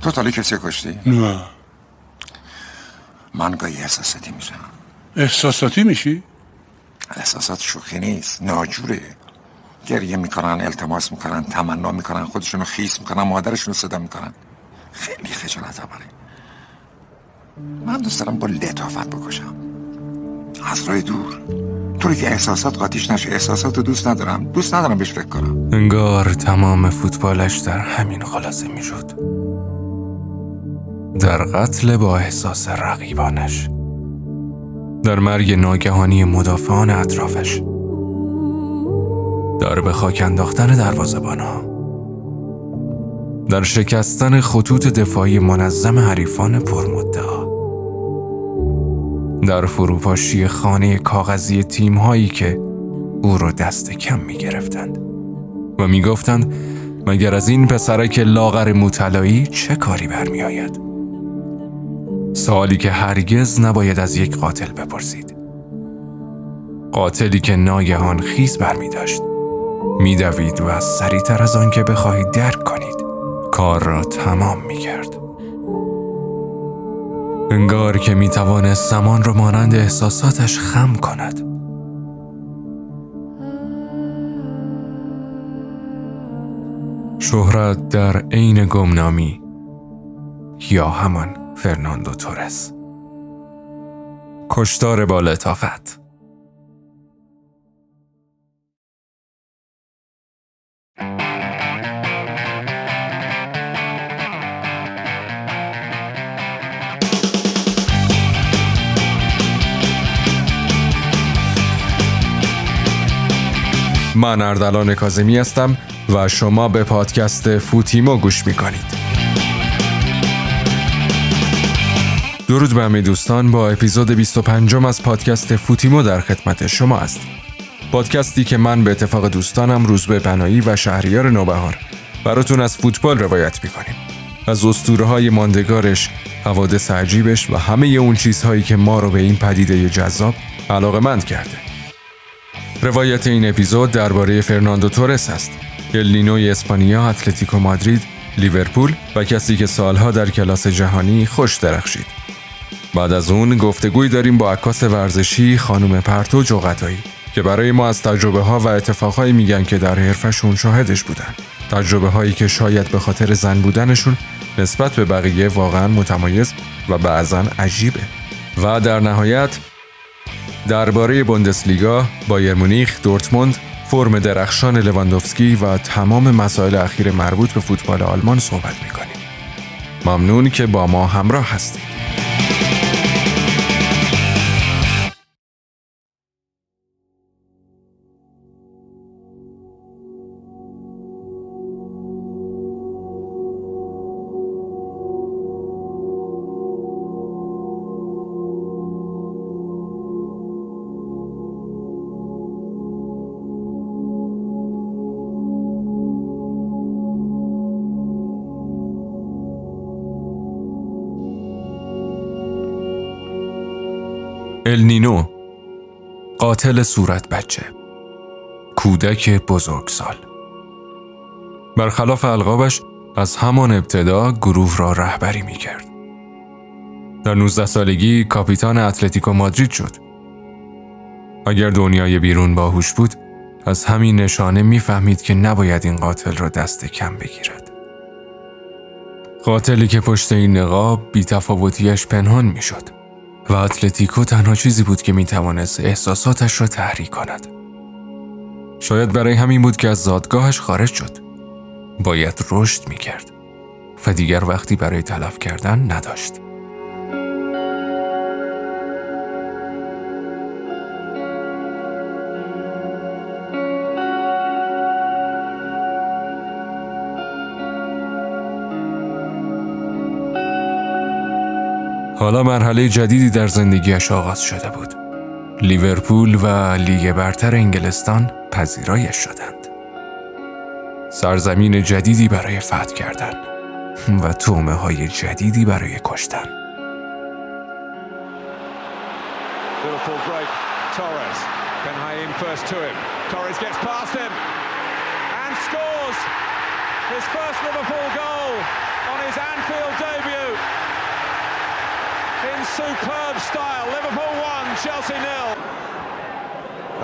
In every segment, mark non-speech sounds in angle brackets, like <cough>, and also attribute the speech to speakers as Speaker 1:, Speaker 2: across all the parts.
Speaker 1: تو تالی کسی کشتی؟
Speaker 2: نه.
Speaker 1: من گاهی احساساتی میشم
Speaker 2: احساساتی میشی؟
Speaker 1: احساسات شوخی نیست ناجوره. گریه می‌کنن التماس می‌کنن تمنا می‌کنن خودشونو خیس می‌کنن مادرشونو صدا می‌کنن. خیلی خجالت آوره. من دوست دارم با لطافت بکشم. از راه دور. طوری که احساسات قاتیش نشه. احساسات رو دوست ندارم. دوست ندارم بهش فکر کنم.
Speaker 3: انگار تمام فوتبالش در همین خلاصه می‌شد. در قتل با احساس رقیبانش. در مرگ ناگهانی مدافعان اطرافش. در به خاک انداختن دروازه‌بانها. در شکستن خطوط دفاعی منظم حریفان پرمدعا. در فروپاشی خانه کاغذی تیم هایی که او را دست کم می گرفتند و می گفتند مگر از این پسرک لاغر مطلعی چه کاری برمی آید؟ سوالی که هرگز نباید از یک قاتل بپرسید. قاتلی که ناگهان خیز برمی داشت. میدوید و سریعتر از آن که بخواهید درک کنید کار را تمام می کرد. انگار که می توانست زمان را مانند احساساتش خم کند. شهرت در عین گمنامی یا همان فرناندو تورس. کشتار با لطافت. من اردلان کازمی هستم و شما به پادکست فوتیمو گوش می‌کنید. درود به همه دوستان. با اپیزود 25 از پادکست فوتیمو در خدمت شما هستیم. پادکستی که من به اتفاق دوستانم روزبه بنایی و شهریار نوبهار براتون از فوتبال روایت می‌کنیم. از اسطوره های ماندگارش حوادث عجیبش و همه اون چیزهایی که ما رو به این پدیده جذاب علاقه مند کرده. روایت این اپیزود درباره فرناندو تورس است. النینوی اسپانیا اتلتیکو مادرید لیورپول و کسی که سالها در کلاس جهانی خوش درخشید. بعد از اون گفتگوی داریم با عکاس ورزشی خانم پرتو جوقتایی که برای ما از تجربه ها و اتفاقهایی میگن که در حرفشون شاهدش بودن تجربه هایی که شاید به خاطر زن بودنشون نسبت به بقیه واقعا متمایز و بعضا عجیبه و در نهایت درباره بوندسلیگا، بایر مونیخ، دورتموند، فرم درخشان لواندوفسکی و تمام مسائل اخیر مربوط به فوتبال آلمان صحبت می‌کنیم. ممنون که با ما همراه هستید. النینو قاتل صورت بچه کودک بزرگسال برخلاف القابش از همان ابتدا گروه را رهبری می کرد. در 19 سالگی کاپیتان اتلتیکو مادرید شد. اگر دنیای بیرون باهوش بود، از همین نشانه می‌فهمید که نباید این قاتل را دست کم بگیرد. قاتلی که پشت این نقاب بیتفاوتیش پنهان می‌شد. و اتلتیکو تنها چیزی بود که می توانست احساساتش را تحریک کند. شاید برای همین بود که از زادگاهش خارج شد. باید رشد می کرد و دیگر وقتی برای تلف کردن نداشت. حالا مرحله جدیدی در زندگیش آغاز شده بود. لیورپول و لیگ برتر انگلستان پذیرایش شدند. سرزمین جدیدی برای فتح کردن و تومه های جدیدی برای کشتن. His first Liverpool goal on
Speaker 4: his Anfield debut in superb style. Liverpool 1, Chelsea nil.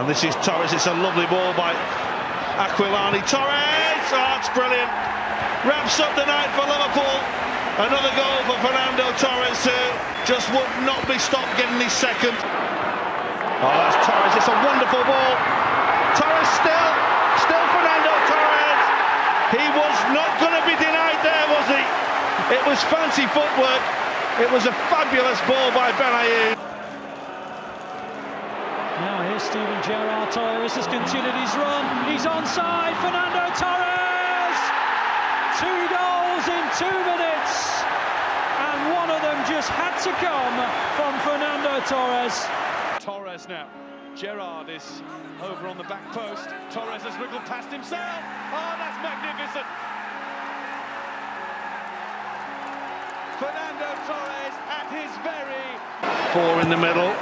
Speaker 5: And this is Torres. It's a lovely ball by Aquilani. Torres! Oh, it's brilliant. Wraps up the night for Liverpool. Another goal for Fernando Torres, who just would not be stopped getting his second. Oh, that's Torres. It's a wonderful ball. Torres still, still Fernando Torres. He was not going to be denied there, was he? It was fancy footwork. It was a fabulous ball by Benayoun.
Speaker 6: Now here's Steven Gerrard. Torres has continued his run. He's onside. Fernando Torres! Two goals in two minutes. And one of them just had to come from Fernando Torres.
Speaker 4: Torres now. Gerard is over on the back post. Torres has wriggled past himself. Oh, that's magnificent. Fernando Torres at his very
Speaker 5: Four in the middle.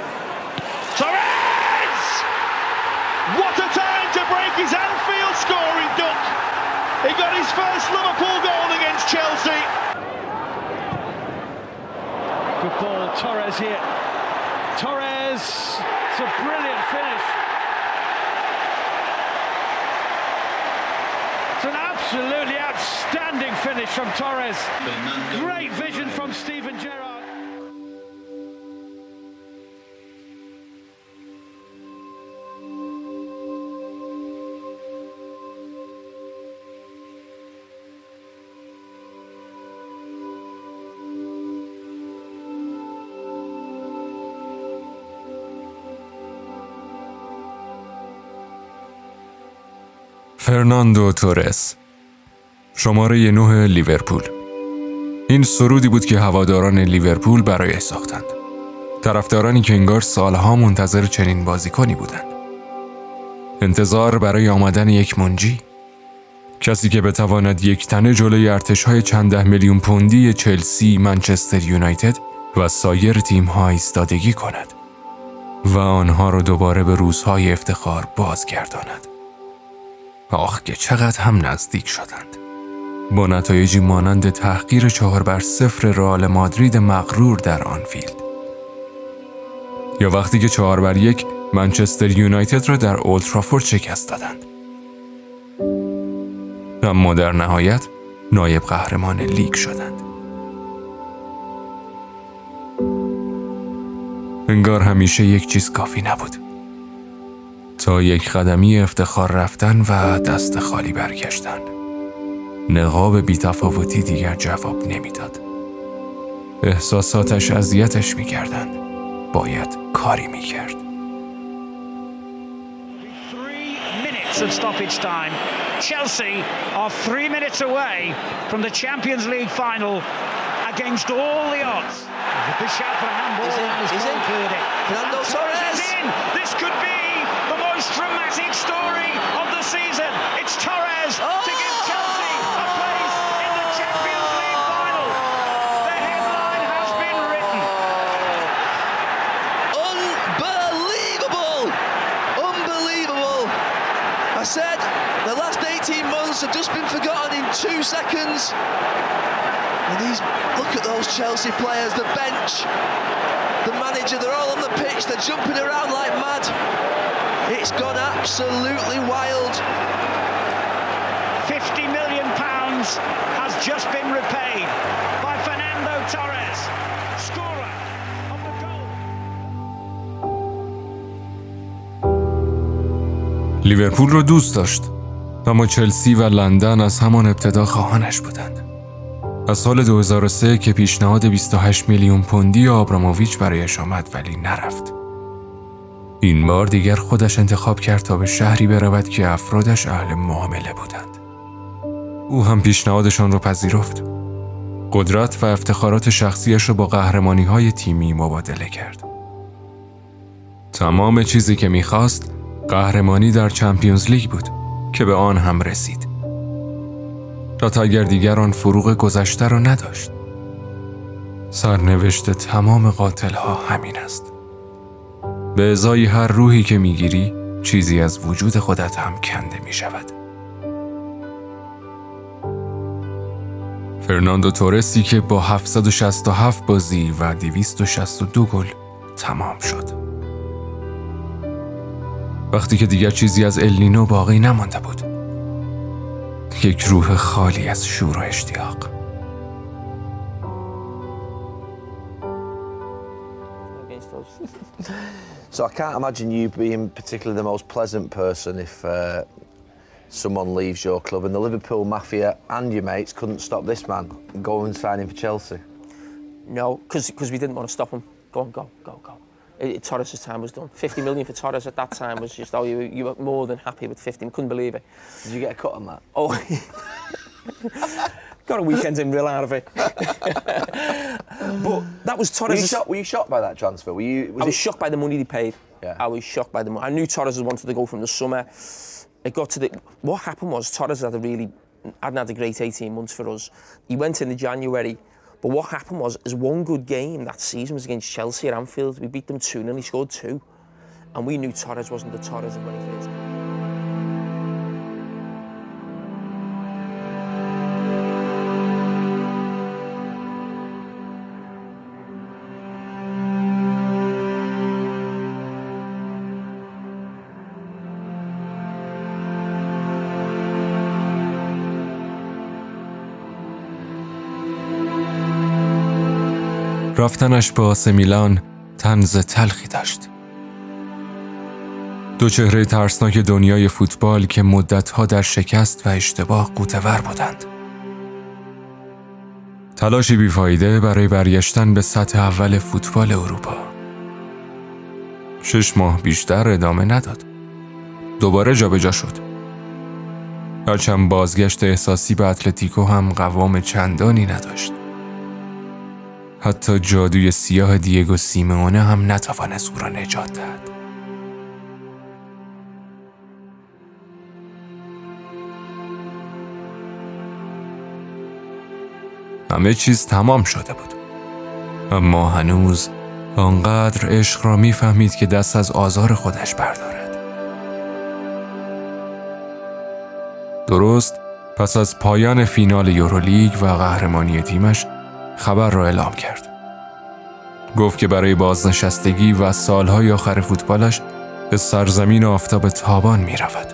Speaker 5: Torres! What a time to break his Anfield scoring duck. He got his first Liverpool goal against Chelsea.
Speaker 6: Good ball. Torres here. Torres. It's a brilliant finish. It's an absolutely outstanding finish from Torres. Great vision from Steven Gerrard.
Speaker 3: Fernando Torres شماره نه لیورپول این سرودی بود که هواداران لیورپول برای ساختند طرفدارانی که انگار سالها منتظر چنین بازیکنی بودند انتظار برای آمدن یک منجی کسی که بتواند یک تنه جلوی ارتشهای چند ده میلیون پوندی چلسی، منچستر یونایتد و سایر تیم‌ها ایستادگی کند و آنها را دوباره به روزهای افتخار بازگرداند. آخ که چقدر هم نزدیک شدند. با نتایجی مانند تحقیر چهار بر صفر رئال مادرید مغرور در آنفیلد. یا وقتی که چهار بر یک منچستر یونایتد را در اولترافورد شکست دادند. اما در نهایت نایب قهرمان لیگ شدند. انگار همیشه یک چیز کافی نبود. تا یک قدمی افتخار رفتن و دست خالی برگشتن. نقاب بیتفاوتی دیگر جواب نمی‌داد. احساساتش اذیتش می‌کردند. باید کاری می‌کرد.
Speaker 6: Three minutes of stoppage time. Chelsea are three minutes away from the Champions League final against all the odds. Good shout for a handball.
Speaker 7: Is it? Is it?
Speaker 6: cleared it.
Speaker 7: Fernando
Speaker 6: And
Speaker 7: Torres!
Speaker 6: is in. This could be the most dramatic story of the season. It's Torres to
Speaker 7: seconds. And these, look at those Chelsea players, the bench, the manager, they're all on the pitch, they're jumping around like mad. It's gone absolutely wild.
Speaker 6: 50 million pounds has just been repaid by Fernando Torres, scorer of the goal.
Speaker 3: لیورپول رو دوست داشت اما چلسی و لندن از همان ابتدا خواهانش بودند. از سال 2003 که پیشنهاد 28 میلیون پوندی آبراموویچ برایش آمد ولی نرفت. این بار دیگر خودش انتخاب کرد تا به شهری برود که افرادش اهل معامله بودند. او هم پیشنهادشان را پذیرفت. قدرت و افتخارات شخصیش را با قهرمانی های تیمی مبادله کرد. تمام چیزی که می‌خواست قهرمانی در چمپیونز لیگ بود که به آن هم رسید. تا اگر دیگر آن فروغ گذشته را نداشت. سرنوشت تمام قاتل ها همین است. به ازای هر روحی که می‌گیری چیزی از وجود خودت هم کنده می شود. فرناندو تورسی که با 767 بازی و 262 گل تمام شد. وقتی که دیگر چیزی از النینو باقی نمانده بود. یک روح خالی از شور و اشتیاق.
Speaker 8: So I can't imagine you being particularly the most pleasant person if uh, someone leaves your club and the Liverpool mafia and your mates couldn't stop this man going and signing for Chelsea.
Speaker 9: No, because we didn't want to stop him. Go on, go, go, go. It, it, Torres' time was done. 50 million for Torres at that time was just, oh, you, you were more than happy with 50. Couldn't believe it.
Speaker 8: Did you get a cut on that?
Speaker 9: Oh, <laughs> got a weekend in real out of it. <laughs> but that was
Speaker 8: Were you,
Speaker 9: Torres'.
Speaker 8: shocked, were you shocked by that transfer? Were you? Was
Speaker 9: I was
Speaker 8: it-
Speaker 9: shocked by the money they paid.
Speaker 8: Yeah.
Speaker 9: I was shocked by the money. I knew Torres wanted to go from the summer. It got to the. What happened was Torres had a really hadn't had a great 18 months for us. He went in the January, but what happened was his one good game that season was against Chelsea at Anfield. We beat them 2 0, he scored two. And we knew Torres wasn't the Torres of when he first came.
Speaker 3: رفتنش به آسه میلان تنز تلخی داشت. دو چهره ترسناک دنیای فوتبال که مدتها در شکست و اشتباه قوتور بودند. تلاشی بیفایده برای برگشتن به سطح اول فوتبال اروپا. شش ماه بیشتر ادامه نداد. دوباره جابجا شد. هرچند بازگشت احساسی به اتلتیکو هم قوام چندانی نداشت. حتی جادوی سیاه دیگو سیمونه هم نتوانست او را نجات دهد. همه چیز تمام شده بود. اما هنوز آنقدر عشق را می‌فهمید که دست از آزار خودش بردارد. درست پس از پایان فینال یورولیگ و قهرمانی تیمش خبر را اعلام کرد. گفت که برای بازنشستگی و سالهای آخر فوتبالش به سرزمین آفتاب تابان می رود.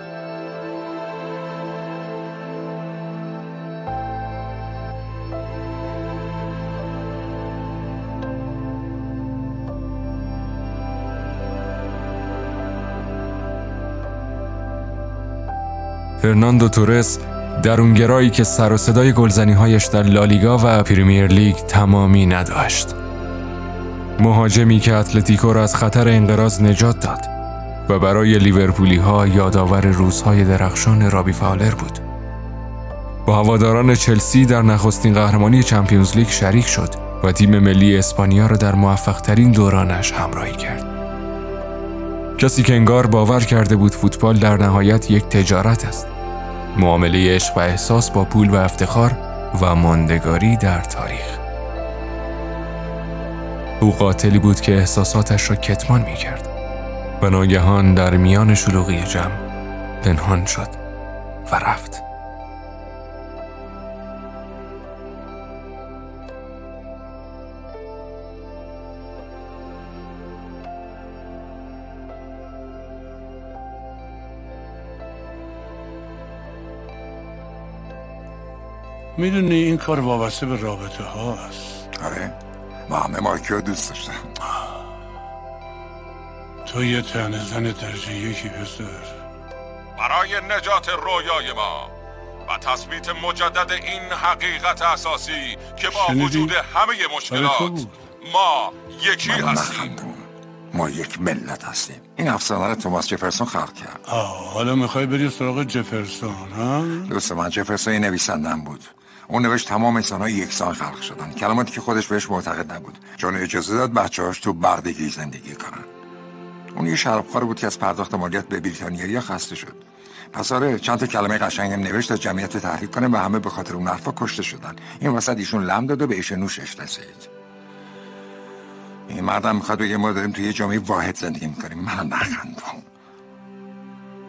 Speaker 3: فرناندو تورس درونگرایی که سر و صدای گلزنی هایش در لالیگا و پریمیر لیگ تمامی نداشت. مهاجمی که اتلتیکو را از خطر انقراض نجات داد و برای لیورپولی ها یادآور روزهای درخشان رابی فاولر بود. با هواداران چلسی در نخستین قهرمانی چمپیونز لیگ شریک شد و تیم ملی اسپانیا را در موفق ترین دورانش همراهی کرد. کسی که انگار باور کرده بود فوتبال در نهایت یک تجارت است. معامله عشق و احساس با پول و افتخار و ماندگاری در تاریخ. او قاتلی بود که احساساتش را کتمان می کرد و ناگهان در میان شلوغی جمع پنهان شد و رفت.
Speaker 2: می‌دونی این کار وابسته به رابطه هاست
Speaker 1: آره. ما همه مایکیو دوست داشتم
Speaker 2: تو یه تن زن درجه یکی پسر.
Speaker 10: برای نجات رویای ما و تثبیت مجدد این حقیقت اساسی که با
Speaker 2: شنیدی؟
Speaker 10: وجود همه مشکلات. ما یکی هستیم.
Speaker 1: ما یک ملت هستیم. این افسانه رو توماس جفرسون خلق کرد.
Speaker 2: آه حالا می‌خوای بری سراغ جفرسون ها؟
Speaker 1: دوست من جفرسون نویسندم بود. اون نوشت تمام انسان یکسان خلق شدن. کلماتی که خودش بهش معتقد نبود. چون اجازه داد بچه‌هاش تو بردگی زندگی کنن. اون یه شرابخوار بود که از پرداخت مالیات به بریتانیا خسته شد. پس آره چند تا کلمه قشنگم نوشت تا جمعیت تحریک کنه و همه به خاطر اون حرفا کشته شدن. این وسط ایشون لم داد و به ایش نوشش رسید. این مردم می‌خواد بگه ما داریم توی یه جامعه واحد زندگی می‌کنیم. من نخندم.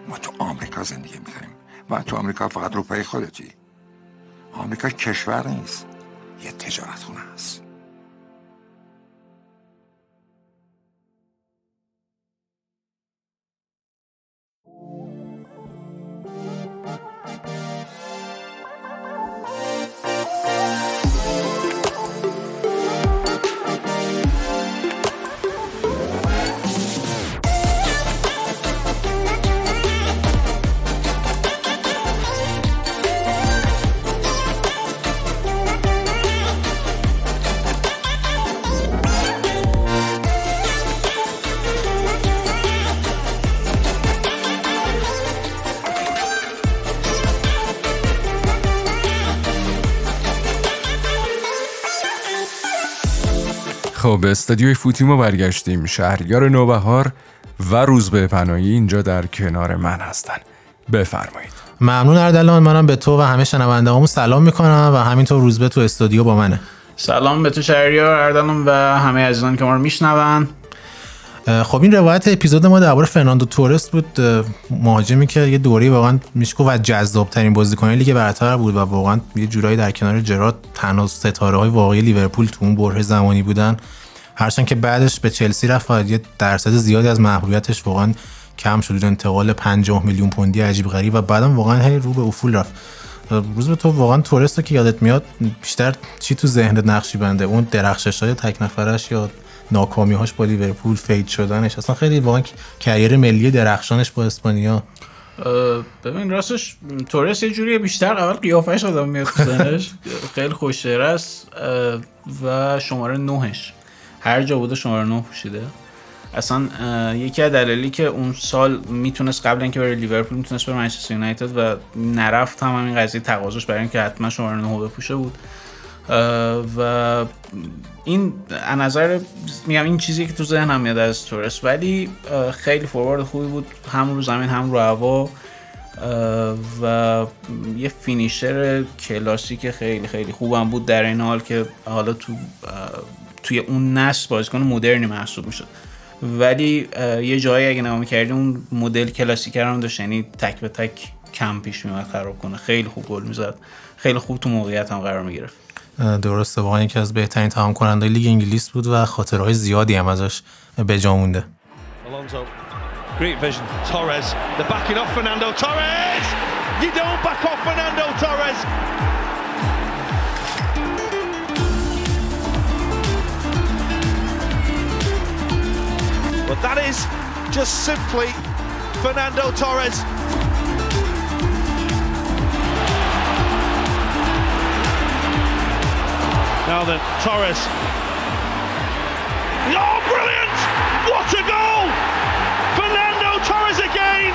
Speaker 1: ما تو آمریکا زندگی می‌کنیم. و تو آمریکا فقط رو پای خودتی. آمریکا کشور نیست یه تجارت خونه است.
Speaker 3: خب به استادیوی فوتیمو برگشتیم. شهریار نوبهار و روزبه پناهی اینجا در کنار من هستن. بفرمایید.
Speaker 11: ممنون اردلان منم به تو و همه شنونده سلام می‌کنم و همینطور روزبه تو استودیو با منه.
Speaker 12: سلام به تو شهریار اردلان و همه عزیزان که ما رو میشنون.
Speaker 11: خب این روایت اپیزود ما درباره فرناندو تورست بود. مهاجمی که یه دوره واقعا میشه و جذاب ترین بازیکن لیگ برتر بود و واقعا یه جورایی در کنار جرات تنها ستاره های واقعی لیورپول تو اون بره زمانی بودن. هرچند که بعدش به چلسی رفت و یه درصد زیادی از محبوبیتش واقعا کم شد. انتقال 50 میلیون پوندی عجیب غریب و بعدم واقعا هی رو به افول رفت. روز به تو واقعا تورست که یادت میاد بیشتر چی تو ذهنت نقشی بنده؟ اون درخشش های تک نفرش یا ناکامی هاش با لیورپول فید شدنش. اصلا خیلی واقعا کریر ملی درخشانش با اسپانیا.
Speaker 12: ببین راستش تورس یه جوری بیشتر اول قیافش آدم میاد <laughs> خیلی خوشتر است و شماره نوهش هر جا بوده شماره نه پوشیده. اصلا یکی از دلایلی که اون سال می‌تونست قبل اینکه بره لیورپول می‌تونست بره منچستر یونایتد و نرفت هم همین قضیه تقاضاش برای اینکه حتما شماره 9 بپوشه بود. و این از نظر میگم این چیزی که تو ذهنم میاد از تورس ولی خیلی فوروارد خوبی بود. هم رو زمین هم رو هوا. و یه فینیشر کلاسیک خیلی خیلی خوبم بود در این حال که حالا تو توی اون نسل بازیکن مدرنی محسوب می‌شد. ولی یه جایی اگه نگاه می‌کردی اون مدل کلاسیک هم داشت یعنی تک به تک کم پیش میومد خراب کنه. خیلی خوب گل می‌زد. خیلی خوب تو موقعیت هم قرار می‌گرفت.
Speaker 11: درسته واقعا یکی از بهترین تمام کننده لیگ انگلیس بود و خاطرهای زیادی هم ازش به جا مونده.
Speaker 5: That is just simply Fernando Torres. Now then, Torres. Oh, brilliant! What a goal! Fernando Torres again!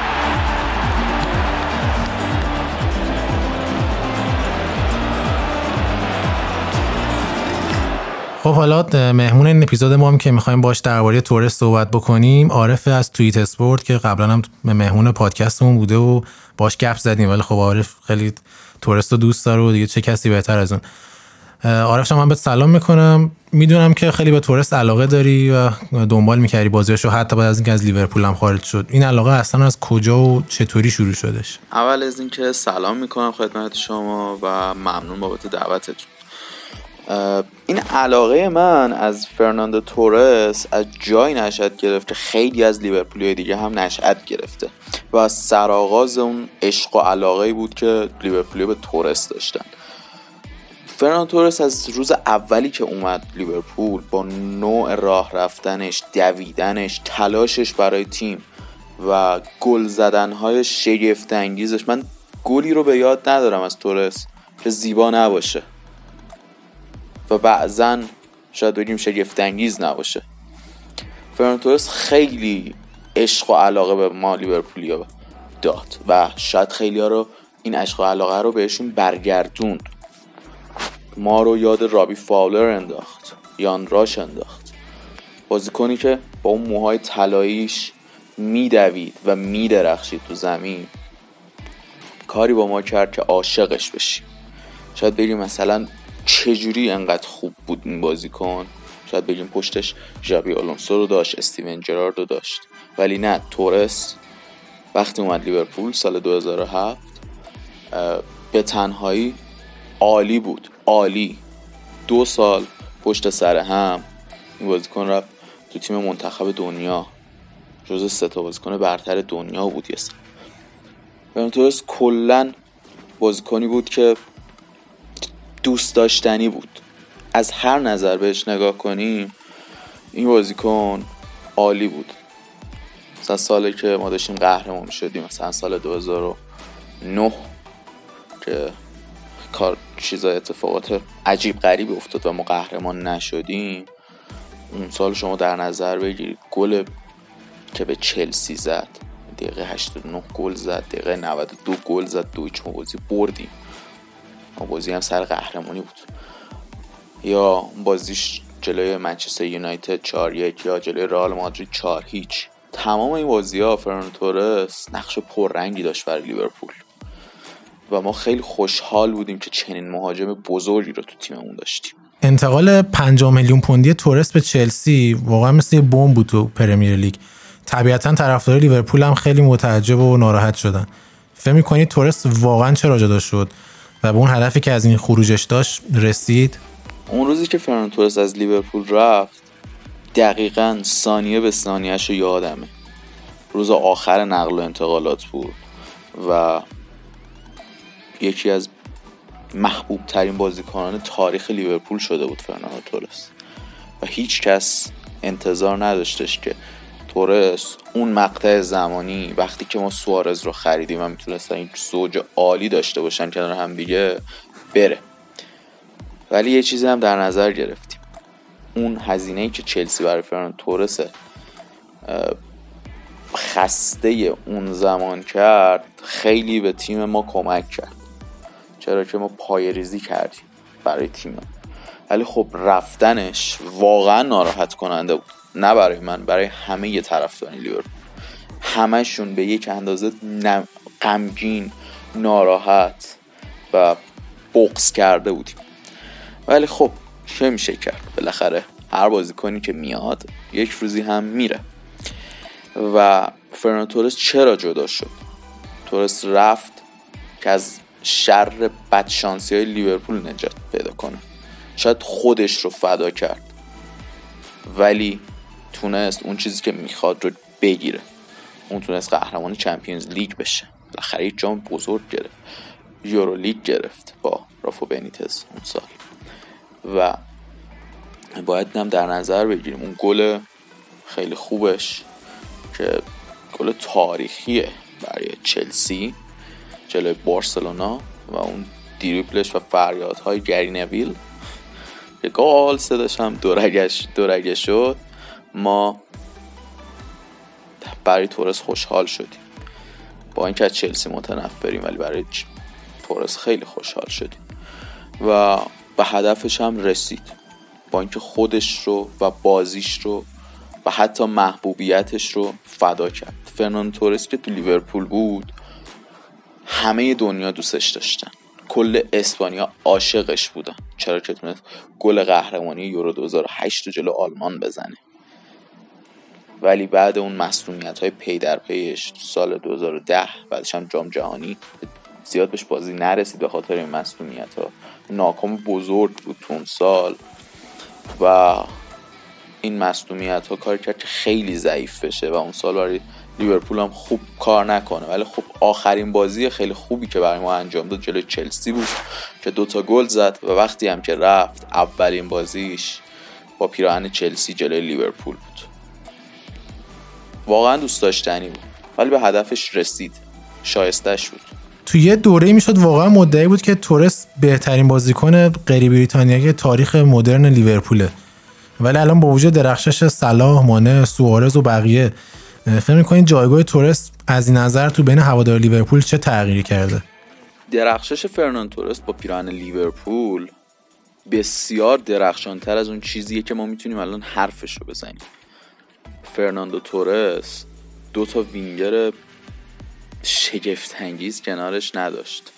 Speaker 11: خب حالا مهمون این اپیزود ما هم که می‌خوایم باش درباره تورس صحبت بکنیم عارف از توییت اسپورت که قبلا هم مهمون پادکستمون بوده و باش گپ زدیم ولی خب عارف خیلی تورست رو دوست داره و دیگه چه کسی بهتر از اون عارف من بهت سلام می‌کنم. می‌دونم که خیلی به تورست علاقه داری و دنبال می‌کردی بازیش رو حتی بعد از اینکه از لیورپول هم خارج شد. این علاقه اصلا از کجا و چطوری شروع شدش؟
Speaker 13: اول از اینکه سلام می‌کنم خدمت شما و ممنون بابت دعوتتون. این علاقه من از فرناندو تورس از جای نشأت گرفته خیلی از لیورپولی دیگه هم نشأت گرفته و از سرآغاز اون عشق و علاقه بود که لیورپولی به تورس داشتن. فرناندو تورس از روز اولی که اومد لیورپول با نوع راه رفتنش دویدنش تلاشش برای تیم و گل زدنهای شگفت انگیزش من گلی رو به یاد ندارم از تورس که زیبا نباشه و بعضا شاید بگیم شگفت انگیز نباشه. فرناندو تورس خیلی عشق و علاقه به ما لیورپولیا داد و شاید خیلی ها رو این عشق و علاقه رو بهشون برگردوند. ما رو یاد رابی فاولر انداخت یان راش انداخت. بازیکنی که با اون موهای طلاییش میدوید و میدرخشید تو زمین. کاری با ما کرد که عاشقش بشیم. شاید بگیم مثلا چجوری انقدر خوب بود این بازیکن؟ شاید بگیم پشتش ژابی آلونسو رو داشت استیون جرارد رو داشت. ولی نه تورس وقتی اومد لیورپول سال 2007 به تنهایی عالی بود. عالی. دو سال پشت سر هم این بازیکن رفت تو تیم منتخب دنیا. جز سه تا بازیکن برتر دنیا بود یه سال. فرناندو کلا بازیکنی بود که دوست داشتنی بود. از هر نظر بهش نگاه کنیم این بازیکن عالی بود. مثلا سالی که ما داشتیم قهرمان شدیم مثلا سال 2009 که کار چیزای اتفاقات عجیب غریبی افتاد و ما قهرمان نشدیم. اون سال شما در نظر بگیرید گل که به چلسی زد دقیقه 89 گل زد دقیقه 92 گل زد دو هیچ بازی بردیم. ما بازی هم سر قهرمانی بود. یا بازیش جلوی منچستر یونایتد 4 1 یا جلوی رئال مادرید 4 هیچ. تمام این بازی ها فران تورس نقش پررنگی داشت برای لیورپول. و ما خیلی خوشحال بودیم که چنین مهاجم بزرگی رو تو تیممون داشتیم.
Speaker 11: انتقال 5 میلیون پوندی تورس به چلسی واقعا مثل یه بمب بود تو پرمیر لیگ. طبیعتا طرفدار لیورپول هم خیلی متعجب و ناراحت شدن. فکر می‌کنی تورس واقعا چرا جدا شد؟ و به اون هدفی که از این خروجش داشت رسید؟
Speaker 13: اون روزی که فران تورس از لیورپول رفت دقیقا ثانیه به ثانیهش رو یادمه. روز آخر نقل و انتقالات بود و یکی از محبوب ترین بازیکنان تاریخ لیورپول شده بود فرناندو تورس. و هیچ کس انتظار نداشتش که تورس اون مقطع زمانی وقتی که ما سوارز رو خریدیم و می‌تونستن این زوج عالی داشته باشن کنار هم دیگه بره. ولی یه چیزی هم در نظر گرفتیم. اون هزینه که چلسی برای فران تورس خسته اون زمان کرد خیلی به تیم ما کمک کرد. چرا که ما پای ریزی کردیم برای تیم ولی خب رفتنش واقعا ناراحت کننده بود. نه برای من برای همه طرفداران لیورپول. همشون به یک اندازه غمگین ناراحت و بغض کرده بودیم. ولی خب چه میشه کرد؟ بالاخره هر بازیکنی که میاد یک روزی هم میره. و فرناندو تورس چرا جدا شد؟ تورس رفت که از شر بدشانسی های لیورپول نجات پیدا کنه. شاید خودش رو فدا کرد. ولی تونست اون چیزی که می‌خواد رو بگیره. اون تونست قهرمان چمپیونز لیگ بشه. بالاخره یک جام بزرگ گرفت. یورو لیگ گرفت با رافا بنیتز اون سال. و باید هم در نظر بگیریم. اون گل خیلی خوبش که گل تاریخیه برای چلسی. جلوی بارسلونا و اون دیریپلش و فریادهای گری نویل که گال صداش هم دورگش, دورگه شد. ما برای تورس خوشحال شدیم. با اینکه از چلسی متنفریم ولی برای تورس خیلی خوشحال شدیم. و به هدفش هم رسید. با اینکه خودش رو و بازیش رو و حتی محبوبیتش رو فدا کرد. فرنان تورس که تو لیورپول بود همه دنیا دوستش داشتن. کل اسپانیا عاشقش بودن. چرا که تونست گل قهرمانی یورو 2008 جلو آلمان بزنه. ولی بعد اون مسئولیت های پی در پیش سال 2010 بعدش هم جام جهانی زیاد بهش بازی نرسید به خاطر این مسئولیت ها ناکام بزرگ بود تو اون سال و این مسئولیت ها کار کرد که خیلی ضعیف بشه و اون سال برای لیورپول هم خوب کار نکنه. ولی خب آخرین بازی خیلی خوبی که برای ما انجام داد جلوی چلسی بود که دوتا گل زد و وقتی هم که رفت اولین بازیش با پیراهن چلسی جلوی لیورپول بود. واقعا دوست داشتنی بود ولی به هدفش رسید. شایستش بود.
Speaker 11: تو یه دوره می‌شد واقعا مدعی بود که تورس بهترین بازیکن غیر بریتانیایی تاریخ مدرن لیورپوله. ولی الان با وجود درخشش صلاح مانه سوارز و بقیه فکر می‌کنید جایگاه تورس از این نظر تو بین هوادار لیورپول چه تغییری کرده؟
Speaker 13: درخشش فرنان تورس با پیران لیورپول بسیار درخشانتر از اون چیزیه که ما می‌تونیم الان حرفش رو بزنیم. فرناندو تورس دو تا وینگر شگفت انگیز کنارش نداشت.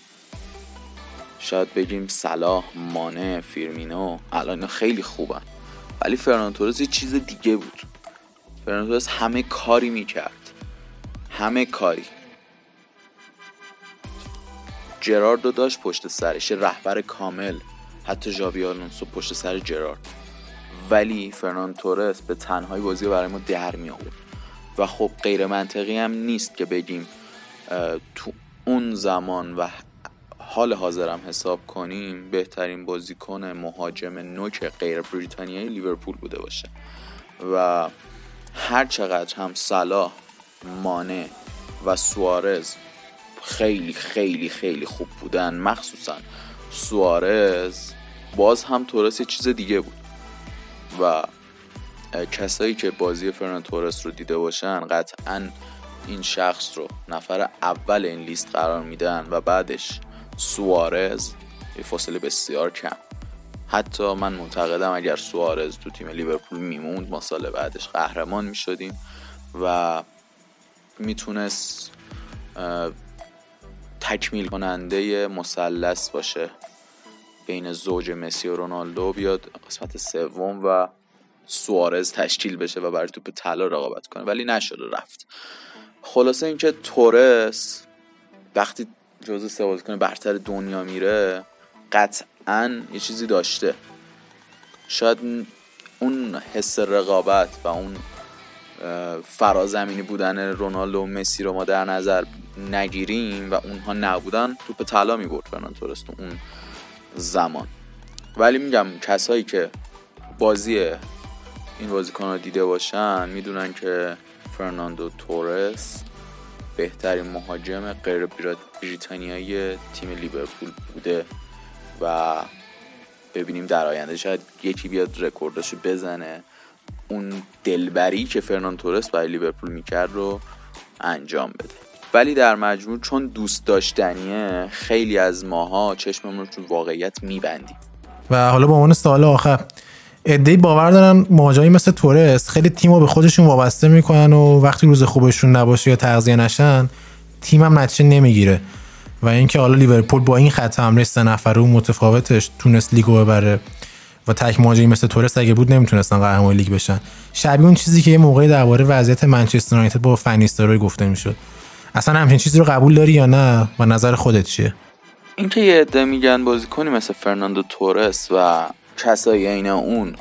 Speaker 13: شاید بگیم صلاح مانه فیرمینو الان خیلی خوبن. ولی فرناندو تورس یه چیز دیگه بود. فرناندو تورس همه کاری می‌کرد. همه کاری. جرارد و داشت پشت سرش رهبر کامل. حتی ژابی آلونسو پشت سر جرارد. ولی فرناند تورس به تنهایی بازی برای ما در می آورد و خب غیر منطقی هم نیست که بگیم تو اون زمان و حال حاضرم حساب کنیم بهترین بازیکن مهاجم نوک غیر بریتانیایی لیورپول بوده باشه. و هر چقدر هم صلاح مانه و سوارز خیلی خیلی خیلی خوب بودن مخصوصا سوارز باز هم تورس یه چیز دیگه بود. و کسایی که بازی فرنان تورس رو دیده باشن قطعا این شخص رو نفر اول این لیست قرار میدن و بعدش سوارز یه فاصله بسیار کم. حتی من معتقدم اگر سوارز تو تیم لیورپول میموند ما سال بعدش قهرمان می‌شدیم و می‌تونست تکمیل کننده مثلث باشه. بین زوج مسی و رونالدو بیاد قسمت سوم و سوارز تشکیل بشه و برای توپ طلا رقابت کنه. ولی نشد رفت. خلاصه اینکه تورس وقتی جزو سه بازیکن برتر دنیا میره قطعا یه چیزی داشته. شاید اون حس رقابت و اون فرازمینی بودن رونالدو و مسی رو ما در نظر نگیریم و اونها نبودن توپ طلا می‌برد فرنان تورس تو اون زمان. ولی میگم کسایی که بازی این بازیکن رو دیده باشن می‌دونن که فرناندو تورس بهترین مهاجم غیر بریتانیایی تیم لیورپول بوده. و ببینیم در آینده شاید یکی بیاد رکورداشو بزنه. اون دلبری که فرنان تورس برای لیورپول می‌کرد رو انجام بده. ولی در مجموع چون دوست داشتنیه خیلی از ماها چشممون رو تو واقعیت میبندیم.
Speaker 11: و حالا به عنوان سوال آخر ادهی باور دارن مهاجمی مثل تورس خیلی تیم رو به خودشون وابسته می‌کنن و وقتی روز خوبشون نباشه یا تغذیه نشن تیم هم نتیجه نمی‌گیره. و اینکه حالا لیورپول با این خط حمله سه نفره و متفاوتش تونست لیگو ببره و تک مهاجمی مثل تورس اگه بود نمی‌تونستن قهرمان لیگ بشن. شبیه اون چیزی که یه موقعی درباره وضعیت منچستر یونایتد با فنیستروی گفته می‌شد. اصلا همچین چیزی رو قبول داری یا نه و نظر خودت چیه؟
Speaker 13: اینکه یه عده میگن بازیکنی مثل فرناندو تورس و کسایی عین اون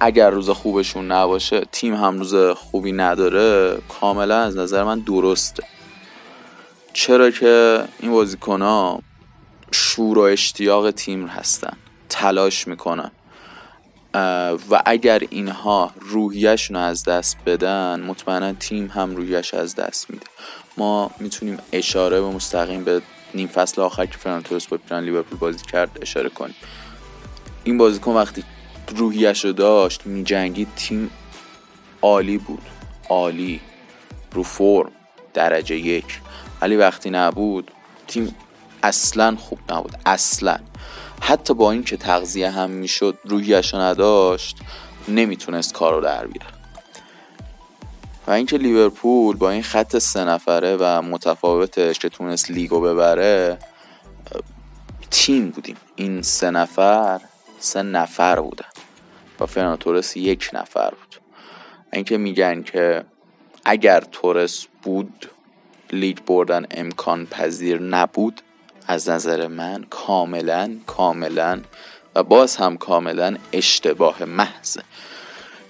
Speaker 13: اگر روز خوبشون نباشه تیم هم روز خوبی نداره کاملا از نظر من درسته. چرا که این بازیکن ها شور و اشتیاق تیم هستن تلاش می‌کنن. و اگر اینها روحیشون رو از دست بدن مطمئنا تیم هم روحیش از دست میده. ما می‌تونیم اشاره به مستقیم به نیم فصل آخر که فرانتورس با پیران لیورپول بازی کرد اشاره کنیم. این بازیکن وقتی روحیش رو داشت میجنگید تیم عالی بود. عالی. رو فرم. درجه یک. ولی وقتی نبود تیم اصلا خوب نبود اصلا. حتی با اینکه تغذیه هم می‌شد روحیش نداشت نمی‌تونست کار رو در بیاره. و اینکه لیورپول با این خط سه نفره و متفاوتش که تونست لیگو ببره تیم بودیم. این سه نفر سه نفر بودن. و فرناندو تورس یک نفر بود. اینکه میگن که اگر تورس بود لیگ بردن امکان پذیر نبود. از نظر من کاملا کاملا و باز هم کاملا اشتباه محض.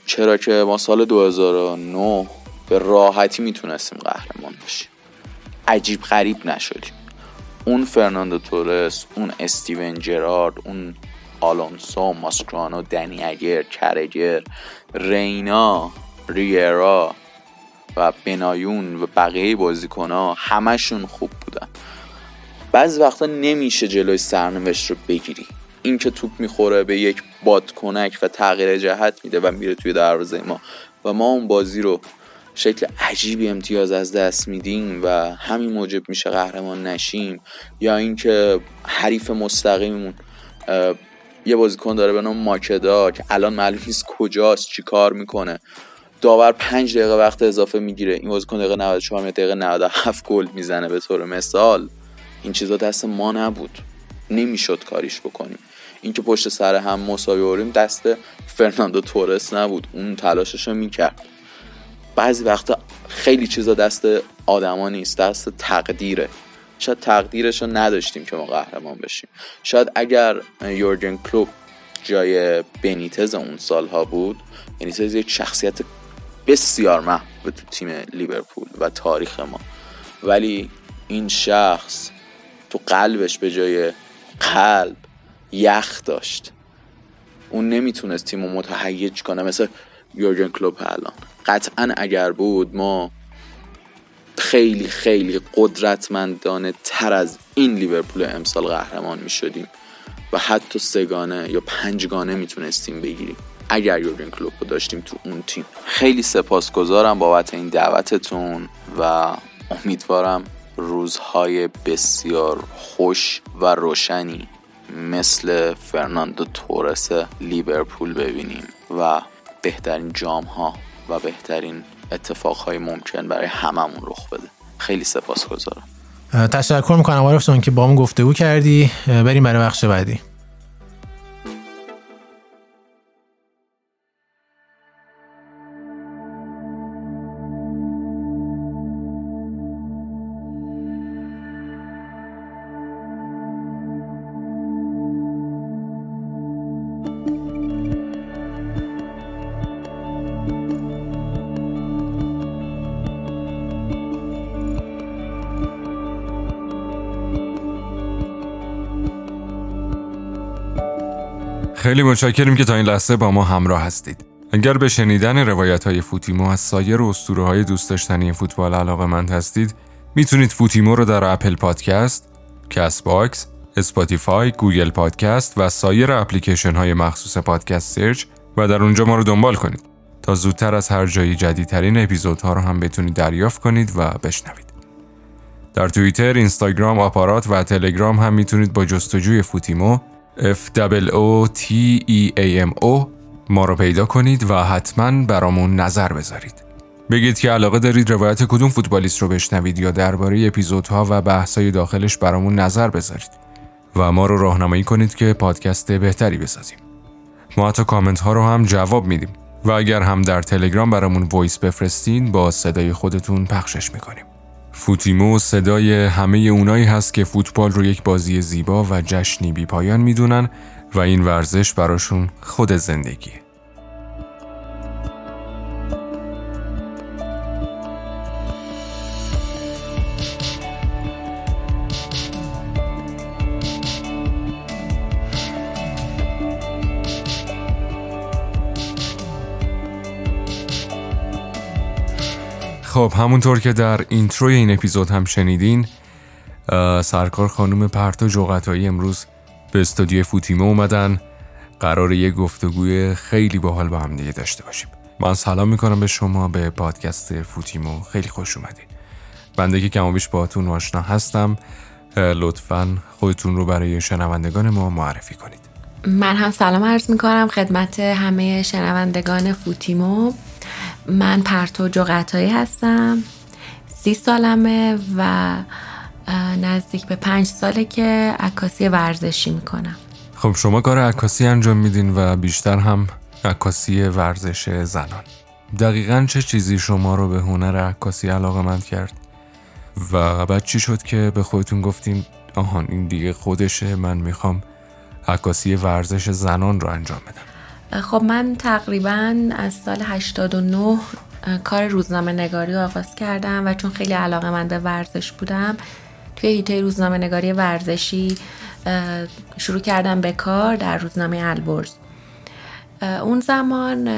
Speaker 13: چرا که ما سال 2009 به راحتی می‌تونستیم قهرمان بشیم. عجیب غریب نشدیم. اون فرناندو تورس اون استیون جرارد اون آلونسو ماسکرانو دنی اگر کرگر رینا ریرا و بنایون و بقیه بازیکن ها همشون خوب بودن. بعضی وقتا نمیشه جلوی سرنوشت رو بگیری. اینکه توپ می‌خوره به یک بادکنک و تغییر جهت میده و میره توی دروازه ما. و ما اون بازی رو شکل عجیبی امتیاز از دست میدیم و همین موجب میشه قهرمان نشیم. یا اینکه حریف مستقیممون یه بازیکن داره به نام ماکدا که الان معلوم نیست کجاست چی کار می‌کنه. داور پنج دقیقه وقت اضافه می‌گیره. این بازیکن دقیقه 94 یا دقیقه 97 گل می‌زنه به طور مثال. این چیزا دست ما نبود. نمی‌شد کاریش بکنیم. اینکه پشت سر هم مساوی دست فرناندو تورس نبود. اون تلاشش رو می‌کرد. بعضی وقتا خیلی چیزا دست آدما نیست. دست تقدیره. شاید تقدیرش رو نداشتیم که ما قهرمان بشیم. شاید اگر یورگن کلوب جای بنیتز اون سالها بود بنیتز یک شخصیت بسیار محبوب تو تیم لیورپول و تاریخ ما. ولی این شخص تو قلبش به جای قلب یخ داشت. اون نمی‌تونست تیم رو متهیج کنه مثل یورگن کلوب الان. قطعا اگر بود ما خیلی خیلی قدرتمندانه تر از این لیورپول امسال قهرمان می شدیم و حتی سگانه یا پنجگانه می‌تونستیم بگیریم. اگر یورگن کلوپ رو داشتیم تو اون تیم. خیلی سپاسگزارم بابت این دعوتتون و امیدوارم روزهای بسیار خوش و روشنی مثل فرناندو تورس لیورپول ببینیم و بهترین جام ها و بهترین اتفاقهای ممکن برای هممون رخ بده. خیلی سپاسگزارم.
Speaker 11: تشکر می‌کنم عارف که با گفته گفتگو کردی. بریم برای بخش بعدی.
Speaker 3: خیلی متشکریم که تا این لحظه با ما همراه هستید. اگر به شنیدن روایت های فوتیمو از سایر اسطوره های دوست داشتنی فوتبال علاقه مند هستید، می‌تونید فوتیمو رو در اپل پادکست، کست باکس، اسپاتیفای، گوگل پادکست و سایر اپلیکیشن های مخصوص پادکست search و در اونجا ما رو دنبال کنید تا زودتر از هر جایی جدیدترین اپیزودها رو هم بتونید دریافت کنید و بشنوید. در توییتر، اینستاگرام، آپارات و تلگرام هم می‌تونید با جستجوی فوتیمو F O T E A M O ما رو پیدا کنید و حتما برامون نظر بذارید. بگید که علاقه دارید روایت کدوم فوتبالیست رو بشنوید یا درباره اپیزودها و بحثای داخلش برامون نظر بذارید و ما رو راهنمایی کنید که پادکست بهتری بسازیم. ما حتی کامنت ها رو هم جواب میدیم و اگر هم در تلگرام برامون voice بفرستین با صدای خودتون پخشش می‌کنیم. فوتیمو صدای همه اونایی هست که فوتبال رو یک بازی زیبا و جشنی بی پایان می‌دونن و این ورزش براشون خود زندگیه. خب همونطور که در اینتروی این اپیزود هم شنیدین سرکار خانم پرتو جوقتایی امروز به استودیو فوتیمو اومدن. قرار یه گفتگوی خیلی باحال با هم دیگه داشته باشیم. من سلام می‌کنم به شما به پادکست فوتیمو خیلی خوش اومدین. بنده که کم بیش باهاتون آشنا هستم لطفا خودتون رو برای شنوندگان ما معرفی کنید.
Speaker 14: من هم سلام عرض می‌کنم خدمت همه شنوندگان فوتیمو. من پرتو جغتایی هستم. سی سالمه و نزدیک به پنج ساله که عکاسی ورزشی می‌کنم.
Speaker 3: خب شما کار عکاسی انجام میدین و بیشتر هم عکاسی ورزش زنان. دقیقا چه چیزی شما رو به هنر عکاسی علاقه مند کرد؟ و بعد چی شد که به خودتون گفتیم آهان این دیگه خودشه من می‌خوام عکاسی ورزش زنان رو انجام بدم.
Speaker 14: خب من تقریبا از سال 89 کار روزنامه نگاری آغاز کردم و چون خیلی علاقه من به ورزش بودم توی هیته روزنامه نگاری ورزشی شروع کردم به کار در روزنامه البرز. اون زمان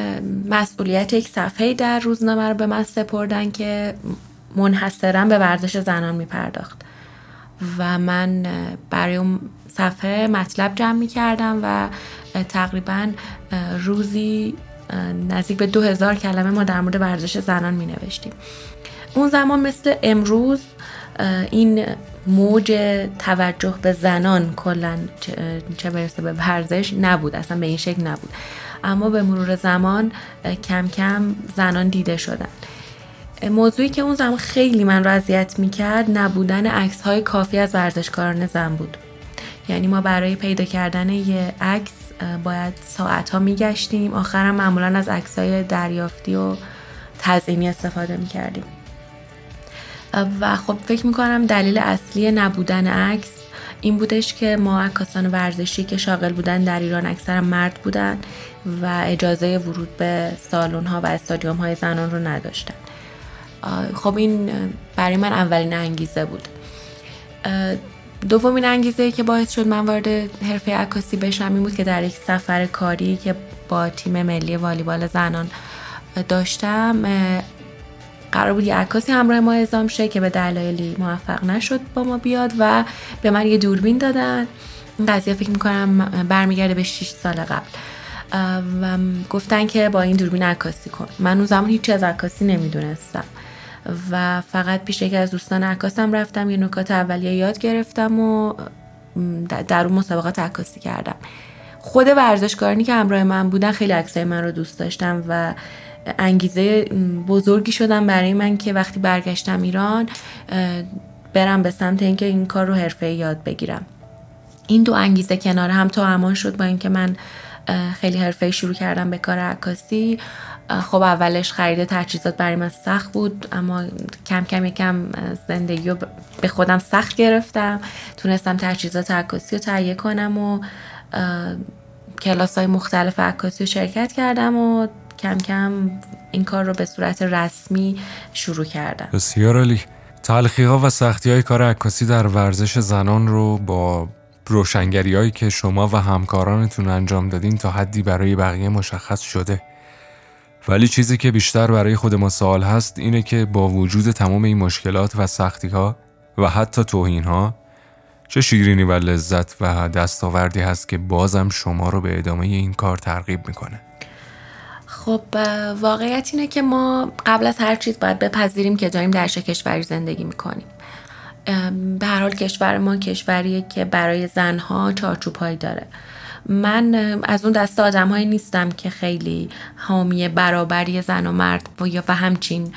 Speaker 14: مسئولیت یک صفحه در روزنامه رو به من سپردن که منحصرا به ورزش زنان می پرداخت و من برای اون صفحه مطلب جمع می کردم و تقریبا روزی نزدیک به دو هزار کلمه ما در مورد ورزش زنان می نوشتیم اون زمان مثل امروز این موج توجه به زنان کلا چه برسه به ورزش نبود اصلا به این شکل نبود. اما به مرور زمان کم کم زنان دیده شدن. موضوعی که اون زمان خیلی من رو اذیت می‌کرد نبودن عکس های کافی از ورزشکاران زن بود. یعنی ما برای پیدا کردن یه عکس باید ساعت ها میگشتیم. آخرم معمولا از عکس های دریافتی و تزئینی استفاده می‌کردیم. و خب فکر می‌کنم دلیل اصلی نبودن عکس این بودش که ما عکاسان ورزشی که شاغل بودن در ایران اکثر مرد بودن و اجازه ورود به سالن ها و استادیوم های زنان رو نداشتن. خب این برای من اولین انگیزه بود. دومین انگیزه که باعث شد من وارد حرفه عکاسی بشم این بود که در یک سفر کاری که با تیم ملی والیبال زنان داشتم قرار بود یه عکاسی همراه ما اعزام شه که به دلایلی موفق نشد با ما بیاد و به من یه دوربین دادن. این قضیه فکر می‌کنم برمیگرده به 6 سال قبل. و گفتن که با این دوربین عکاسی کن. من اون زمان هیچ از عکاسی نمی‌دونستم. و فقط پیش یکی از دوستان عکاسم رفتم یه نکات اولیه یاد گرفتم و در اون مسابقات عکاسی کردم. خود ورزشکارانی که همراه من بودن خیلی عکسای من رو دوست داشتم و انگیزه بزرگی شدم برای من که وقتی برگشتم ایران برم به سمت اینکه این کار رو حرفه یاد بگیرم. این دو انگیزه کنار هم تا امان شد با اینکه من خیلی حرفه شروع کردم به کار عکاسی. خب اولش خرید تجهیزات برای من سخت بود اما کم کم یکم زندگی رو به خودم سخت گرفتم. تونستم تجهیزات عکاسی رو تهیه کنم و کلاس های مختلف عکاسی رو شرکت کردم و کم کم این کار رو به صورت رسمی شروع کردم.
Speaker 3: بسیار عالی. تلخی ها و سختی های کار عکاسی در ورزش زنان رو با روشنگری هایی که شما و همکارانتون انجام دادین تا حدی برای بقیه مشخص شده. ولی چیزی که بیشتر برای خود ما سوال هست اینه که با وجود تمام این مشکلات و سختی ها و حتی توهین ها چه شیرینی و لذت و دستاوردی هست که بازم شما رو به ادامه این کار ترغیب می‌کنه؟
Speaker 14: خب واقعیت اینه که ما قبل از هر چیز باید بپذیریم که داریم در چه کشوری زندگی می‌کنیم. به هر حال کشور ما کشوریه که برای زنها چارچوب هایی داره. من از اون دست آدم هایی نیستم که خیلی حامی برابری زن و مرد و یا و همچین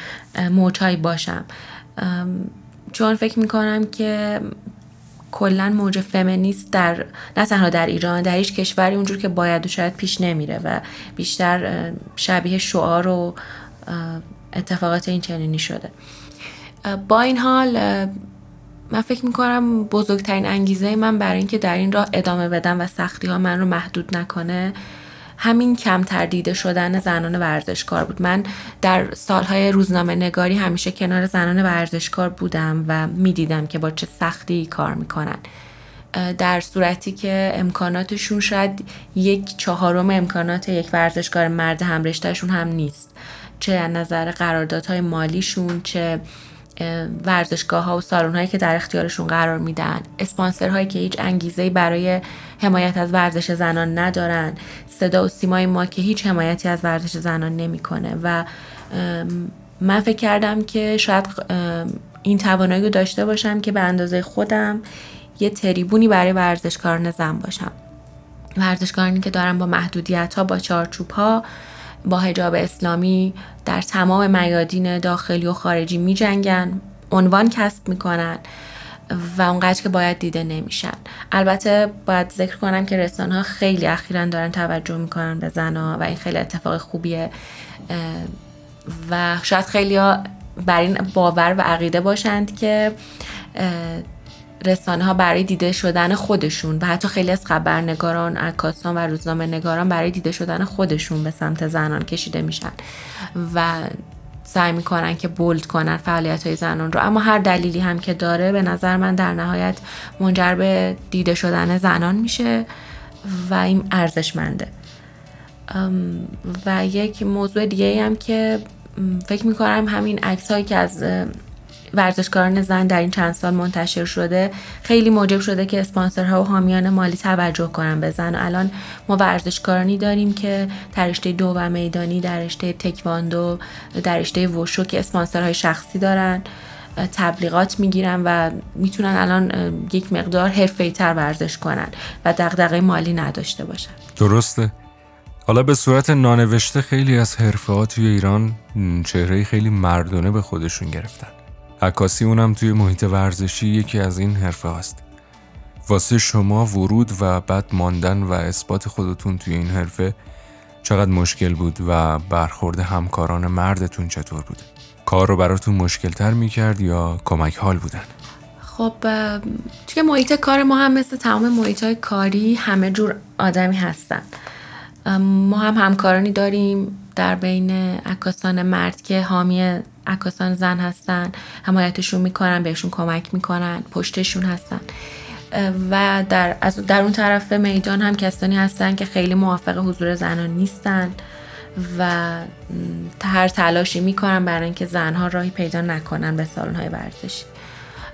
Speaker 14: موجهایی باشم. چون فکر می‌کنم که کلا موج فمینیست در نه تنها در ایران در هیچ کشوری اونجور که باید و شاید پیش نمیره و بیشتر شبیه شعار و اتفاقات این چنینی شده. با این حال من فکر می‌کنم بزرگترین انگیزه من برای اینکه در این راه ادامه بدم و سختی ها من رو محدود نکنه همین کمتر دیده شدن زنان ورزشکار بود. من در سالهای روزنامه نگاری همیشه کنار زنان ورزشکار بودم و می‌دیدم که با چه سختی کار می‌کنن. در صورتی که امکاناتشون شاید یک چهارم امکانات یک ورزشکار مرد همرشتهشون هم نیست. چه از نظر قراردادهای مالیشون چه ورزشگاه ها و سالن هایی که در اختیارشون قرار میدن. اسپانسر هایی که هیچ انگیزه برای حمایت از ورزش زنان ندارن. صدا و سیمای ما که هیچ حمایتی از ورزش زنان نمی‌کنه. و من فکر کردم که شاید این توانایی رو داشته باشم که به اندازه خودم یه تریبونی برای ورزشکاران زن باشم. ورزشکارانی که دارن با محدودیت ها با چارچوب ها با هجاب اسلامی در تمام میادین داخلی و خارجی می جنگن عنوان کسب می‌کنن و اونقدر که باید دیده نمیشن. البته باید ذکر کنم که رسانه ها خیلی اخیرا دارن توجه می‌کنن به زنها و این خیلی اتفاق خوبیه. و شاید خیلی ها بر این باور و عقیده باشند که رسانه ها برای دیده شدن خودشون و حتی خیلی از خبرنگاران عکاسان و روزنامه نگاران برای دیده شدن خودشون به سمت زنان کشیده میشن و سعی می‌کنن که بولد کنن فعالیت های زنان رو. اما هر دلیلی هم که داره به نظر من در نهایت منجر به دیده شدن زنان میشه و این ارزشمنده. و یک موضوع دیگه هم که فکر می‌کنم همین عکس هایی که از ورزشکاران زن در این چند سال منتشر شده خیلی موجب شده که اسپانسرها و حامیان مالی توجه کنن به زن. و الان ما ورزشکارانی داریم که در رشته دو و میدانی در رشته تکواندو در رشته وشو که اسپانسرهای شخصی دارن تبلیغات می‌گیرن و می‌تونن الان یک مقدار حرفه‌ای تر ورزش کنن و دغدغه مالی نداشته باشن.
Speaker 3: درسته. حالا به صورت نانوشته خیلی از حرفه توی ایران چهره خیلی مردانه به خودشون گرفتن. عکاسی اونم توی محیط ورزشی یکی از این حرفه هست واسه شما ورود و بعد ماندن و اثبات خودتون توی این حرفه چقدر مشکل بود و برخورد همکاران مردتون چطور بود؟ کار رو براتون مشکلتر می‌کرد یا کمک حال بودن؟
Speaker 14: خب توی محیط کار ما هم مثل تمام محیط کاری همه جور آدمی هستن. ما هم همکارانی داریم. در بین عکاسان مرد که حامی عکاسان زن هستن حمایتشون می‌کنن بهشون کمک می‌کنن پشتشون هستن. و در, از در اون طرف میدان هم کسانی هستن که خیلی موافق حضور زنان نیستن و هر تلاشی می‌کنن برای اینکه زنها راهی پیدا نکنن به سالن های ورزشی.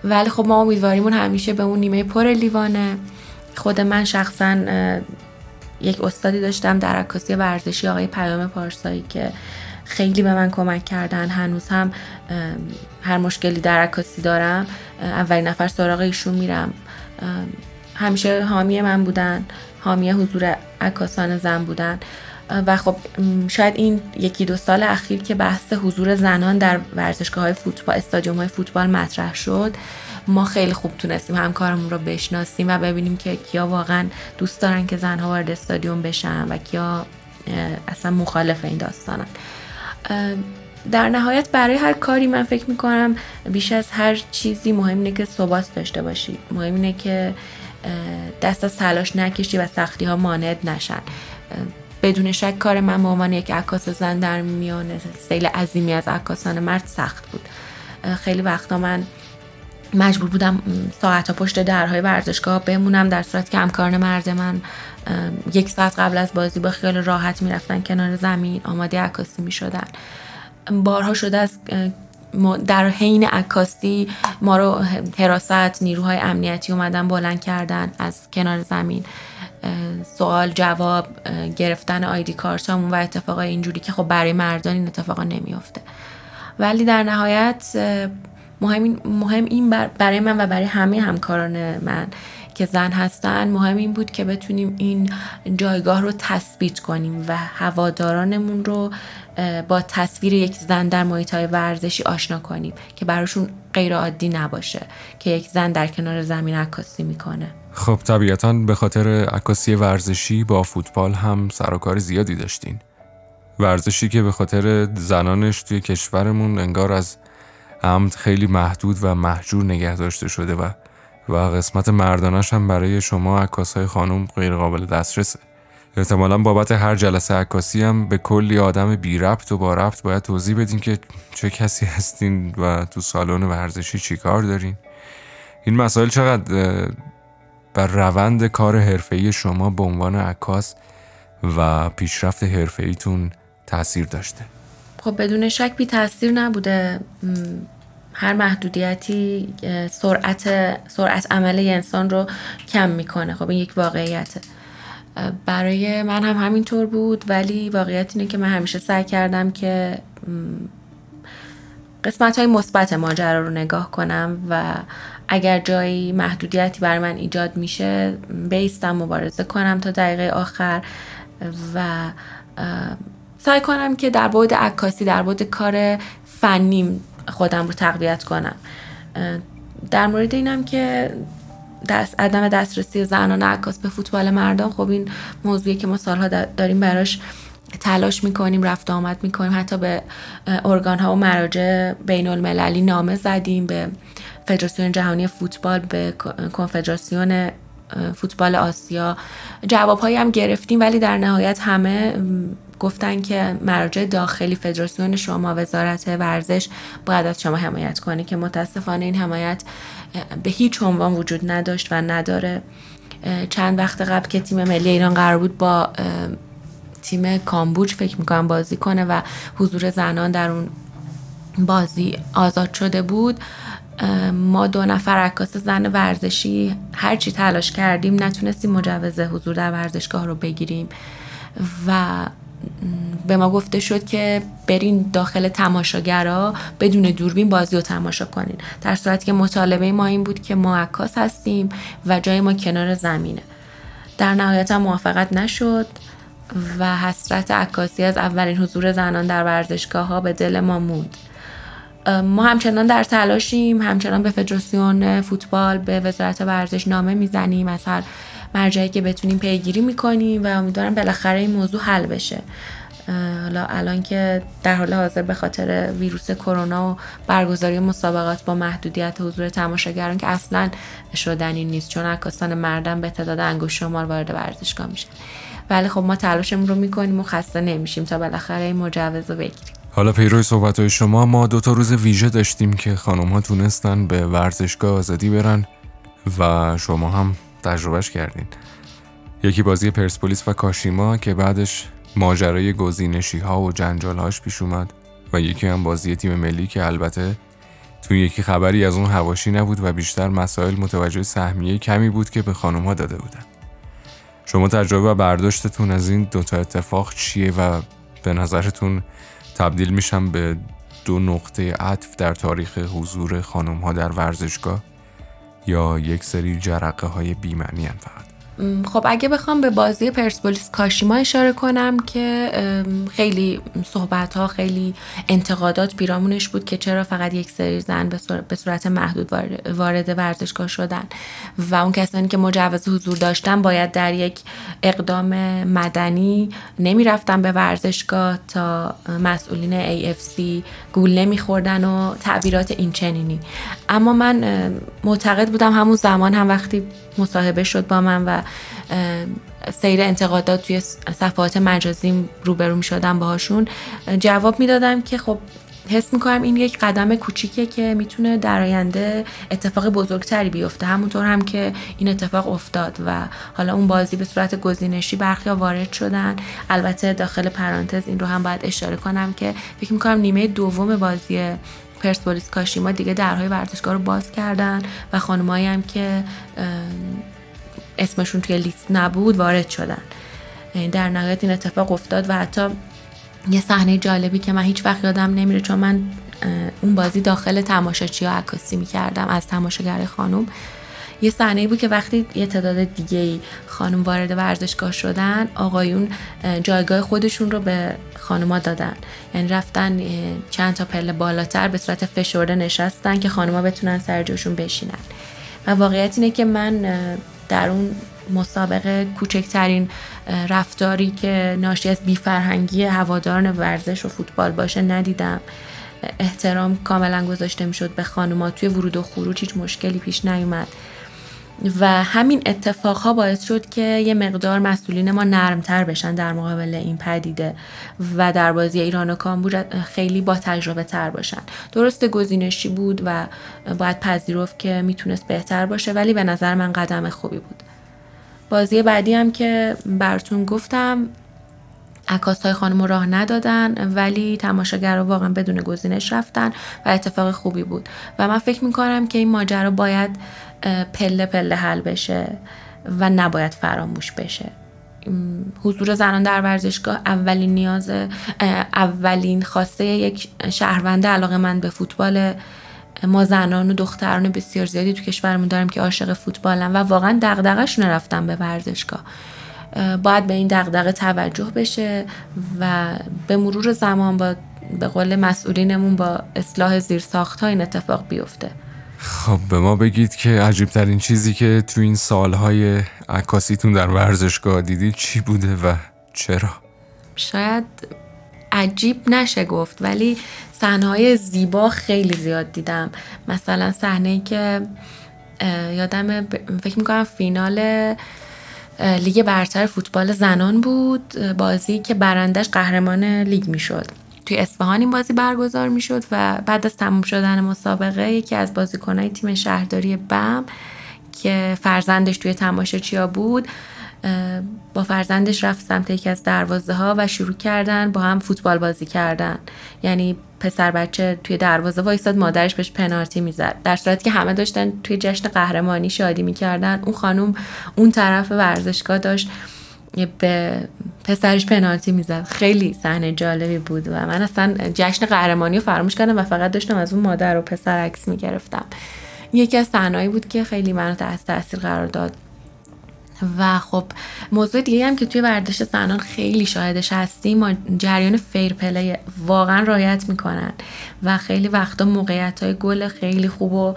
Speaker 14: ولی خب ما امیدواریمون همیشه به اون نیمه پر لیوانه. خود من شخصا یک استادی داشتم در عکاسی ورزشی آقای پیام پارسایی که خیلی به من کمک کردن. هنوز هم هر مشکلی در عکاسی دارم اولین نفر سراغ ایشون میرم. همیشه حامی من بودن حامی حضور عکاسان زن بودن. و خب شاید این یکی دو سال اخیر که بحث حضور زنان در ورزشگاه های فوتبال استادیوم های فوتبال مطرح شد. ما خیلی خوب تونستیم همکارمون رو بشناسیم و ببینیم که کیا واقعا دوست دارن که زنها وارد استادیوم بشن و کیا اصلا مخالف این داستانن. در نهایت برای هر کاری من فکر می‌کنم بیش از هر چیزی مهم اینه که ثبات داشته باشی. مهم اینه که دست از تلاش نکشی و سختی ها مانعت نشن بدون شک کار من به عنوان یک عکاس زن در میان سیل عظیمی از عکاسان مرد سخت بود. خیلی وقتا من مجبور بودم ساعت ها پشت درهای ورزشگاه بمونم در صورت که همکاران مرد من یک ساعت قبل از بازی با خیال راحت می‌رفتن کنار زمین آماده عکاسی می شدن بارها شده از در حین عکاسی ما رو حراست نیروهای امنیتی اومدن بلند کردن از کنار زمین. سوال جواب گرفتن آیدی کارتامون و اتفاقای اینجوری که خب برای مردان این اتفاقا نمیافته. ولی در نهایت مهم, مهم این برای من و برای همه همکاران من که زن هستن مهم این بود که بتونیم این جایگاه رو تثبیت کنیم و هوادارانمون رو با تصویر یک زن در محیط های ورزشی آشنا کنیم که براشون غیر عادی نباشه که یک زن در کنار زمین عکاسی می‌کنه.
Speaker 3: خب طبیعتا به خاطر عکاسی ورزشی با فوتبال هم سر زیادی داشتین. ورزشی که به خاطر زنانش توی کشورمون انگار از عمد خیلی محدود و محجور نگه داشته شده و و قسمت مردانش هم برای شما های خانم غیر قابل دسترسه. احتمالا بابت هر جلسه عکاسی هم به کلی آدم بی ربط و با ربط باید توضیح بدین که چه کسی هستین و تو سالن ورزشی چی کار دارین. این مسائل چقدر بر روند کار حرفه‌ای شما به عنوان عکاس و پیشرفت حرفه‌ایتون تاثیر داشته؟
Speaker 14: خب بدون شک بی تاثیر نبوده. هر محدودیتی سرعت سرعت عمل انسان رو کم می‌کنه. خب این یک واقعیته. برای من هم همینطور بود ولی واقعیت اینه که من همیشه سعی کردم که قسمت های مثبت ماجرا رو نگاه کنم و اگر جایی محدودیتی بر من ایجاد میشه بیستم مبارزه کنم تا دقیقه آخر و سعی کنم که در بعد عکاسی در بعد کار فنیم خودم رو تقویت کنم. در مورد اینم که دست عدم دسترسی زنان عکاس به فوتبال مردان خب این موضوعی که ما سالها داریم براش تلاش می‌کنیم رفت آمد می‌کنیم. حتی به ارگان ها و مراجع بین المللی نامه زدیم به فدراسیون جهانی فوتبال به کنفدراسیون فوتبال آسیا. جواب هم گرفتیم ولی در نهایت همه گفتن که مراجع داخلی فدراسیون شما وزارت ورزش باید از شما حمایت کنه که متاسفانه این حمایت به هیچ عنوان وجود نداشت و نداره. چند وقت قبل که تیم ملی ایران قرار بود با تیم کامبوج فکر می‌کنم بازی کنه و حضور زنان در اون بازی آزاد شده بود. ما دو نفر عکاس زن ورزشی هرچی تلاش کردیم نتونستیم مجوز حضور در ورزشگاه رو بگیریم. و به ما گفته شد که برین داخل تماشاگرا بدون دوربین بازی رو تماشا کنین. در صورتی که مطالبه ما این بود که ما عکاس هستیم و جای ما کنار زمینه. در نهایت هم موافقت نشد و حسرت عکاسی از اولین حضور زنان در ورزشگاه ها به دل ما موند. ما همچنان در تلاشیم همچنان به فدراسیون فوتبال به وزارت ورزش نامه می‌زنیم از هر مرجعی که بتونیم پیگیری می‌کنیم و امیدوارم بالاخره این موضوع حل بشه. حالا الان که در حال حاضر به خاطر ویروس کرونا و برگزاری مسابقات با محدودیت حضور تماشاگران که اصلا شدنی نیست چون عکاسان مردم به تعداد انگشت شمار وارد ورزشگاه میشن. ولی خب ما تلاشمون رو می‌کنیم و خسته نمیشیم تا بالاخره این مجوز رو بگیریم.
Speaker 3: حالا پیروی صحبت های شما ما دو تا روز ویژه داشتیم که خانم ها تونستن به ورزشگاه آزادی برن و شما هم تجربهش کردین. یکی بازی پرسپولیس و کاشیما که بعدش ماجرای گزینشی ها و جنجال هاش پیش اومد و یکی هم بازی تیم ملی که البته تو یکی خبری از اون هواشی نبود و بیشتر مسائل متوجه سهمیه کمی بود که به خانم ها داده بودن. شما تجربه و برداشتتون از این دوتا اتفاق چیه و به نظرتون تبدیل میشم به دو نقطه عطف در تاریخ حضور خانم ها در ورزشگاه یا یک سری جرقه های بیمعنی فقط.
Speaker 14: خب اگه بخوام به بازی پرسپولیس کاشیما اشاره کنم که خیلی صحبت ها خیلی انتقادات بیرامونش بود که چرا فقط یک سری زن به صورت محدود وارد ورزشگاه شدن. و اون کسانی که مجوز حضور داشتن باید در یک اقدام مدنی نمی‌رفتن به ورزشگاه تا مسئولین AFC گول نمیخوردن و تعبیرات این چنینی. اما من معتقد بودم همون زمان هم وقتی مصاحبه شد با من و سیر انتقادات توی صفحات مجازی روبرو می شدم باهاشون جواب می‌دادم که خب حس می‌کنم این یک قدم کوچیکه که می‌تونه در آینده اتفاق بزرگتری بیفته. همونطور هم که این اتفاق افتاد و حالا اون بازی به صورت گزینشی برخی وارد شدن. البته داخل پرانتز این رو هم باید اشاره کنم که فکر می‌کنم نیمه دوم بازی پرسپولیس کاشیما دیگه درهای ورزشگاه رو باز کردن و خانمایی هم که اسمشون توی لیست نبود وارد شدن. در نهایت این اتفاق افتاد و حتی یه صحنه جالبی که من هیچ وقت یادم نمیره چون من اون بازی داخل تماشاچی ها عکاسی می‌کردم از تماشاگر خانم. یه صحنه بود که وقتی یه تعداد دیگه خانم وارد ورزشگاه شدن آقایون جایگاه خودشون رو به خانوما دادن. یعنی رفتن چند تا پله بالاتر به صورت فشرده نشستن که خانوما بتونن سر جاشون بشینن. و واقعیت اینه که من در اون مسابقه کوچکترین رفتاری که ناشی از بیفرهنگی هواداران ورزش و فوتبال باشه ندیدم. احترام کاملا گذاشته می‌شد به خانوما. توی ورود و خروج هیچ مشکلی پیش نیومد. و همین اتفاقها باعث شد که یه مقدار مسئولین ما نرمتر بشن در مقابل این پدیده و در بازی ایران و کامبوج خیلی با تجربه تر باشن. درست گزینشی بود و باید پذیرفت که می‌تونست بهتر باشه ولی به نظر من قدم خوبی بود. بازی بعدی هم که براتون گفتم عکاس های خانم راه ندادن ولی تماشاگرها واقعا بدون گزینش رفتن و اتفاق خوبی بود. و من فکر می‌کنم که این ماجرا باید پله پله حل بشه و نباید فراموش بشه. حضور زنان در ورزشگاه اولین نیاز اولین خواسته یک شهروند علاقه من به فوتبال ما زنان و دختران بسیار زیادی تو کشورمون داریم که عاشق فوتبالن و واقعا دغدغه‌شون رفتن به ورزشگاه باید به این دغدغه توجه بشه و به مرور زمان با به قول مسئولینمون با اصلاح زیرساخت ها این اتفاق بیفته
Speaker 3: خب به ما بگید که عجیب ترین چیزی که تو این سالهای عکاسیتون در ورزشگاه دیدید چی بوده و چرا؟
Speaker 14: شاید عجیب نشه گفت ولی صحنه زیبا خیلی زیاد دیدم. مثلا صحنه که یادم فکر می‌کنم فینال لیگ برتر فوتبال زنان بود. بازی که برندش قهرمان لیگ می‌شد. توی اصفهان این بازی برگزار می‌شد و بعد از تموم شدن مسابقه یکی از بازیکنهای تیم شهرداری بم که فرزندش توی تماشاچیا بود با فرزندش رفت سمت یکی از دروازه ها و شروع کردن با هم فوتبال بازی کردن. یعنی پسر بچه توی دروازه وایستاد مادرش بهش پنالتی می‌زد. در صورتی که همه داشتن توی جشن قهرمانی شادی می‌کردن. اون خانم اون طرف ورزشگاه داشت به پسرش پنالتی می‌زد. خیلی صحنه جالبی بود و من اصلا جشن قهرمانی رو فراموش کردم و فقط داشتم از اون مادر و پسر عکس می‌گرفتم. یکی از صحنه‌ای بود که خیلی منو تحت تاثیر قرار داد. و خب موضوع دیگه هم که توی ورزش زنان خیلی شاهدش هستیم ما جریان fair play واقعا رعایت می‌کنن و خیلی وقتا موقعیت های گل خیلی خوب و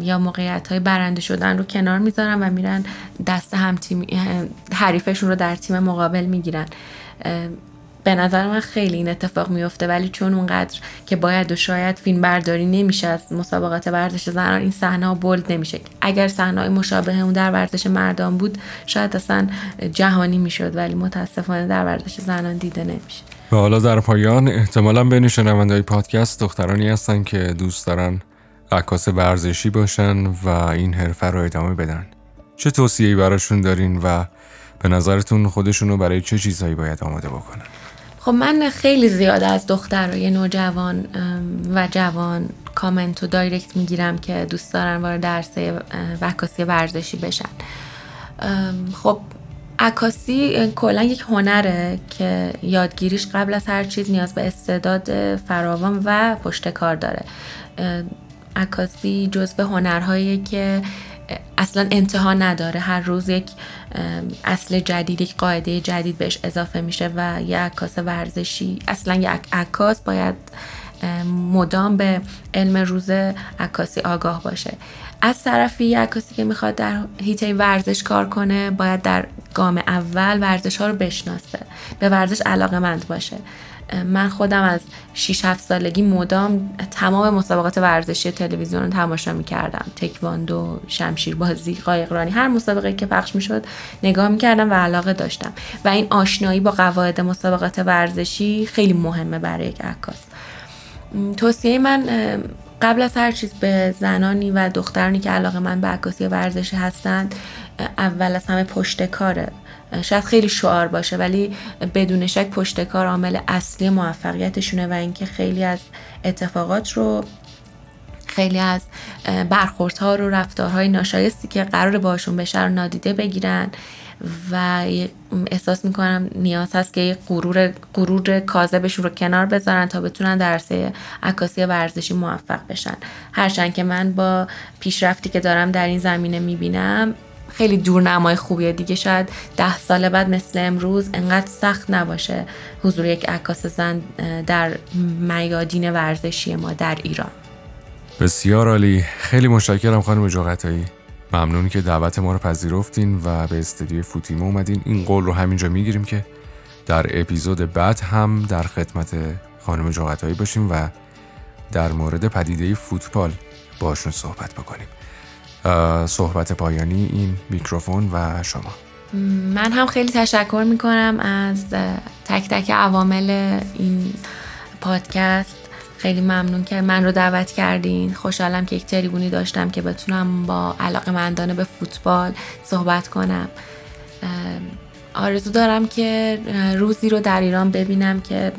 Speaker 14: یا موقعیت های برنده شدن رو کنار می‌ذارن و میرن دست هم تیم حریفشون رو در تیم مقابل می‌گیرن. به نظر من خیلی این اتفاق میفته ولی چون اونقدر که باید و شاید فیلم برداری نمیشه از مسابقات ورزش زنان این صحنه بولد نمیشه. اگر صحنه مشابه اون در ورزش مردان بود شاید اصلا جهانی می‌شد ولی متاسفانه در ورزش زنان دیده نمیشه.
Speaker 3: و حالا در پایان احتمالا بین شنوندهای پادکست دخترانی هستن که دوست دارن عکاس ورزشی باشن و این حرفه رو ادامه بدن. چه توصیه‌ای براشون دارین و به نظرتون خودشون رو برای چه چیزهایی باید آماده بکنن؟
Speaker 14: خب من خیلی زیاد از دخترای نوجوان و جوان کامنت و دایرکت می‌گیرم که دوست دارن وارد درسه عکاسی ورزشی بشن. خب عکاسی کلا یک هنره که یادگیریش قبل از هر چیز نیاز به استعداد فراوان و پشتکار داره. عکاسی جزء هنرهایی که اصلا انتها نداره. هر روز یک اصل جدید یک قاعده جدید بهش اضافه میشه و یک عکاس ورزشی اصلا یک عکاس باید مدام به علم روز عکاسی آگاه باشه. از طرفی یک عکاسی که می‌خواد در هیته ورزش کار کنه باید در گام اول ورزش ها رو بشناسه به ورزش علاقه مند باشه. من خودم از 6 7 سالگی مدام تمام مسابقات ورزشی تلویزیون رو تماشا می‌کردم. تکواندو شمشیر بازی قایقرانی هر مسابقه که پخش می‌شد نگاه می‌کردم و علاقه داشتم. و این آشنایی با قواعد مسابقات ورزشی خیلی مهمه برای یک عکاس. توصیه من قبل از هر چیز به زنانی و دخترانی که علاقه من به عکاسی ورزشی هستند اول از همه پشت کاره. شاید خیلی شعار باشه ولی بدون شک پشتکار عامل اصلی موفقیتشونه و اینکه خیلی از اتفاقات رو خیلی از برخوردها رو رفتارهای ناشایستی که قرار باشون بشه رو نادیده بگیرن و احساس می‌کنم نیاز هست که یه غرور غرور کاذبشون رو کنار بذارن تا بتونن در عرصه عکاسی ورزشی موفق بشن. هرچند که من با پیشرفتی که دارم در این زمینه می‌بینم خیلی دورنمای خوبیه. دیگه شاید ده سال بعد مثل امروز انقدر سخت نباشه حضور یک عکاس زن در میادین ورزشی ما در ایران.
Speaker 3: بسیار عالی. خیلی مشکرم خانم جاقتایی ممنون که دعوت ما رو پذیرفتین و به استدیو فوتیمو اومدین. این قول رو همینجا می‌گیریم که در اپیزود بعد هم در خدمت خانم جاقتایی باشیم و در مورد پدیده فوتبال باشون صحبت بکنیم. صحبت پایانی این میکروفون و شما.
Speaker 14: من هم خیلی تشکر می‌کنم از تک تک عوامل این پادکست. خیلی ممنون که من رو دعوت کردین. خوشحالم که یک تریبونی داشتم که بتونم با علاقه مندانه به فوتبال صحبت کنم. آرزو دارم که روزی رو در ایران ببینم که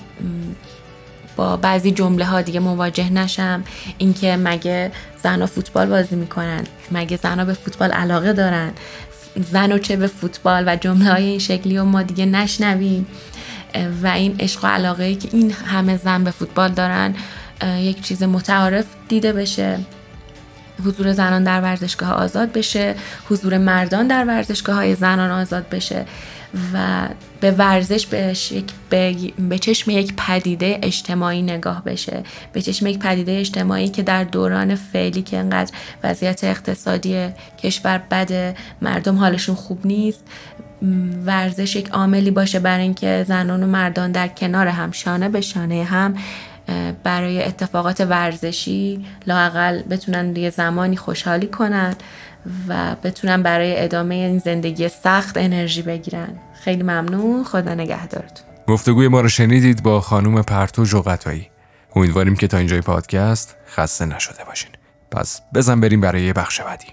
Speaker 14: با بعضی جمله ها دیگه مواجه نشم. اینکه مگه زن فوتبال بازی می‌کنن. مگه زن به فوتبال علاقه دارن. زن و چه به فوتبال و جمله های این شکلی و ما دیگه نشنویم. و این عشق و علاقه ای که این همه زن به فوتبال دارن یک چیز متعارف دیده بشه. حضور زنان در ورزشگاه آزاد بشه. حضور مردان در ورزشگاه های زنان آزاد بشه. و به ورزش به, به چشم یک پدیده اجتماعی نگاه بشه. به چشم یک پدیده اجتماعی که در دوران فعلی که انقدر وضعیت اقتصادی کشور بده مردم حالشون خوب نیست. ورزش یک عاملی باشه برای اینکه زنان و مردان در کنار هم شانه به شانه هم برای اتفاقات ورزشی لاقل بتونن یه زمانی خوشحالی کنن. و بتونن برای ادامه این زندگی سخت انرژی بگیرن. خیلی ممنون. خدا نگهدارتون.
Speaker 3: گفتگوی ما رو شنیدید با خانوم پرتو جوقتایی امیدواریم که تا اینجای پادکست خسته نشده باشین. پس بزن بریم برای یه بخش بعدی.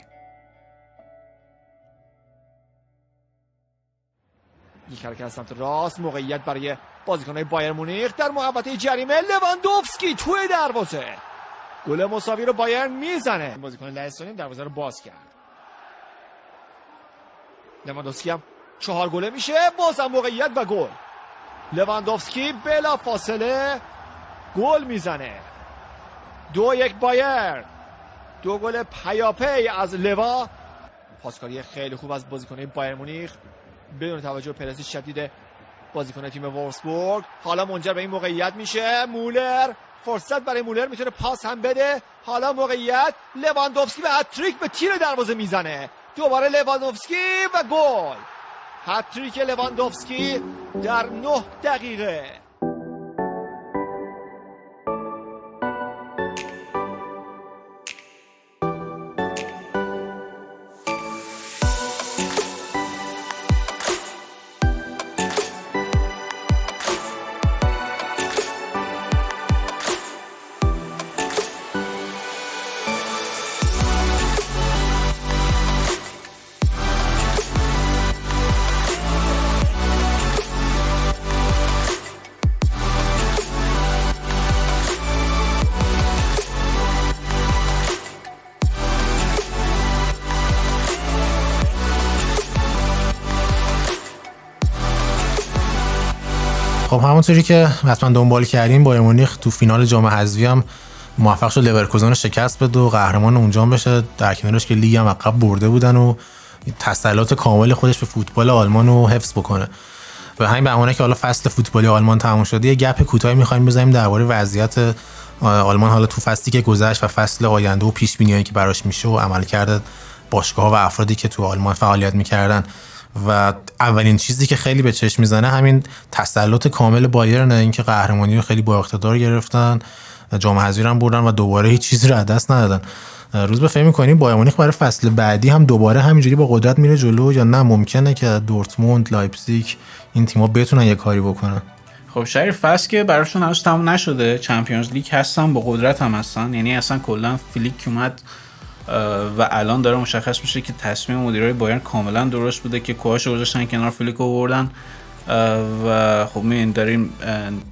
Speaker 15: یک حرکت از سمت راست موقعیت برای بازیکنهای بایر مونیخ در محوطه جریمه لواندوفسکی توی دروازه. گل مساوی رو بایرن می‌زنه. بازیکن لهستانی دروازه رو باز کرد. لواندوفسکی هم چهار گله میشه. بازم موقعیت و گل. لواندوفسکی بلا فاصله گل می‌زنه. دو یک بایرن. دو گل پیاپی از لوا. پاسکاری خیلی خوب از بازیکنای بایرن مونیخ. بدون توجه پرسی شدید بازیکن تیم ولفسبورگ حالا منجر به این موقعیت میشه. مولر. فرصت برای مولر می‌تونه پاس هم بده. حالا موقعیت. لواندوفسکی به هتریک به تیر دروازه می‌زنه. دوباره لواندوفسکی و گل. هتریک لواندوفسکی در نه دقیقه.
Speaker 11: خب همونطوری که حتما دنبال کردیم بایر مونیخ تو فینال جام حذفی هم موفق شد لورکوزن رو شکست بده و قهرمان اونجا بشه. در کنارش که لیگ هم عقب برده بودن و تسلط کامل خودش به فوتبال آلمان رو حفظ بکنه. به همین بهونه که حالا فصل فوتبالی آلمان تموم شده یه گپ کوتاهی می‌خوایم بزنیم درباره وضعیت آلمان حالا تو فصلی که گذشت و فصل آینده و پیش بینیایی که براش میشه و عمل کرده باشگاه و افرادی که تو آلمان فعالیت می‌کردن. و اولین چیزی که خیلی به چشم می‌زنه همین تسلط کامل بایرن اینکه قهرمانی رو خیلی با اقتدار گرفتن جام حذفی هم بردن و دوباره هیچ چیزی رو دست ندادن. روزبه فکر می‌کنی بایرن مونیخ برای فصل بعدی هم دوباره همینجوری با قدرت میره جلو یا نه؟ ممکنه که دورتموند لایپزیگ این تیم‌ها بتونن یه کاری بکنن.
Speaker 12: خب شهر فصل که براشون هنوز تموم نشده چمپیونز لیگ هستن با قدرت هم هستن. یعنی اصلا کلا فلیک اومد و الان داره مشخص میشه که تصمیم مدیرای بایرن کاملا درست بوده که کوهاش گذاشتن کنار فلیک آوردن و خب می‌بینیم داریم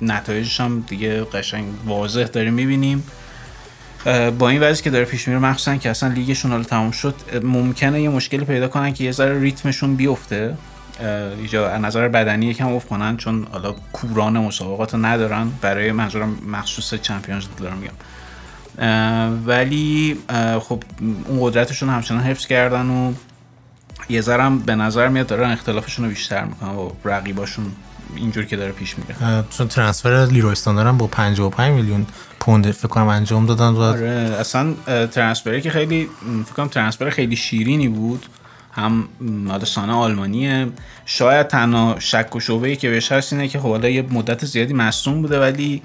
Speaker 12: نتایجش هم دیگه قشنگ واضح داریم می‌بینیم. با این وضعی که داره پیش میره مخصوصا که اصلا لیگشون حالا تموم شد ممکنه یه مشکلی پیدا کنن که یه ذره ریتمشون بیفته. اینجا از نظر بدنی یکم افت کنن چون حالا کوران مسابقات ندارن. برای منظورم مخصوص چمپیونز دارم میگم. ولی خب اون قدرتشون همچنان حفظ کردن و یه ذرم به نظر میاد دارن اختلافشون رو بیشتر می‌کنن و رقیباشون اینجور که داره پیش میره.
Speaker 11: چون ترانسفر لیروستان دارن با 55 میلیون پوند فکر کنم انجام دادن و
Speaker 12: آره اصلا ترانسفری که خیلی فکر کنم ترانسفر خیلی شیرینی بود. هم حالا سانه آلمانیه. شاید تنها شک و شعبه ای که بهش هست اینه که خب حالا یه مدت زیادی مصدوم بوده ولی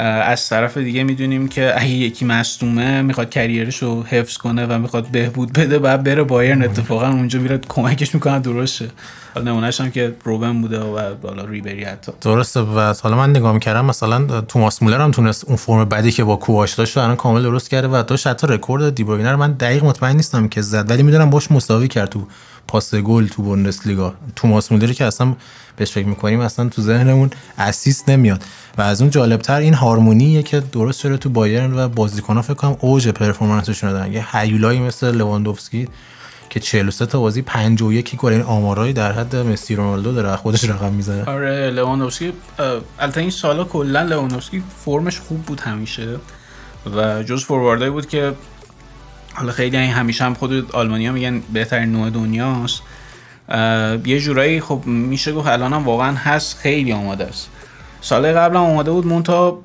Speaker 12: از طرف دیگه می‌دونیم که اگه یکی مصدومه می‌خواد کریرش رو حفظ کنه و می‌خواد بهبود بده بعد بره بایرن. اتفاقا اونجا میره کمکش می‌کنه درست شه حالا نمونهش هم که روبن بوده و بالا ریبری حتی.
Speaker 11: درسته. و حالا من نگاه می‌کردم مثلا توماس مولر هم تونست اون فرم بعدی که با کوواش داشت الان کامل درست کرده و داشت حتی رکورد دیبروینه رو من دقیق مطمئن نیستم که زد. ولی می‌دونم باش مساوی کرد تو پاس گل تو بوندسلیگا. توماس مولر که اصلا بهش فکر می‌کنیم اصلا تو ذهنمون assist نمیاد. و از اون جالبتر این هارمونیه که درست شده تو بایرن و بازیکن‌ها فکر کنم اوج performance شون دارن. یه هیولایی مثل لواندوفسکی که 43 تا بازی 51 گل این آمارایی در حد مسی رونالدو داره خودش رقم می‌زنه.
Speaker 12: آره لواندوفسکی البته این سالا کلا لواندوفسکی فرمش خوب بود همیشه و جز فورواردایی بود که حالا خیلی همیشه هم خود آلمانیا میگن بهترین نه دنیاست. یه جورایی خب میشه گفت الان هم واقعا هست خیلی آماده است. سال قبل هم آماده بود مونتا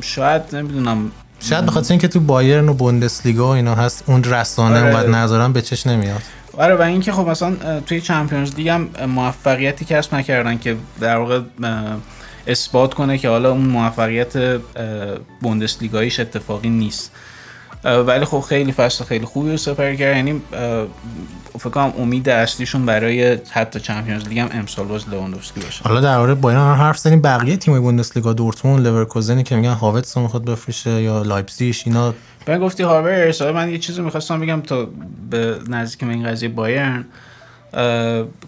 Speaker 12: شاید نمی‌دونم.
Speaker 11: شاید بخاطر اینکه تو بایرن و بوندسلیگا و اینا هست اون رسانه آره. اونقدر نظرم به چش نمیاد.
Speaker 12: آره و اینکه خب مثلا توی چمپیونز لیگ هم موفقیتی کسب نکردن که در واقع اثبات کنه که حالا اون موفقیت بوندسلیگاییش اتفاقی نیست. ولی خب خیلی فصل خیلی خوبی رو سپری کرد. یعنی فکر کنم امید اصلیشون برای حتی Champions League هم امسال باز لواندوفسکی باشه.
Speaker 11: حالا در مورد بایرن حرف زدیم. بقیه تیم‌های بوندسلیگا دورتموند لورکوزنی که میگن هاورتس می‌خواد بفروشه یا لایپزیگ اینا.
Speaker 12: من گفتی هاورتس من یه چیزی می‌خواستم بگم تا به نزدیک این قضیه بایرن.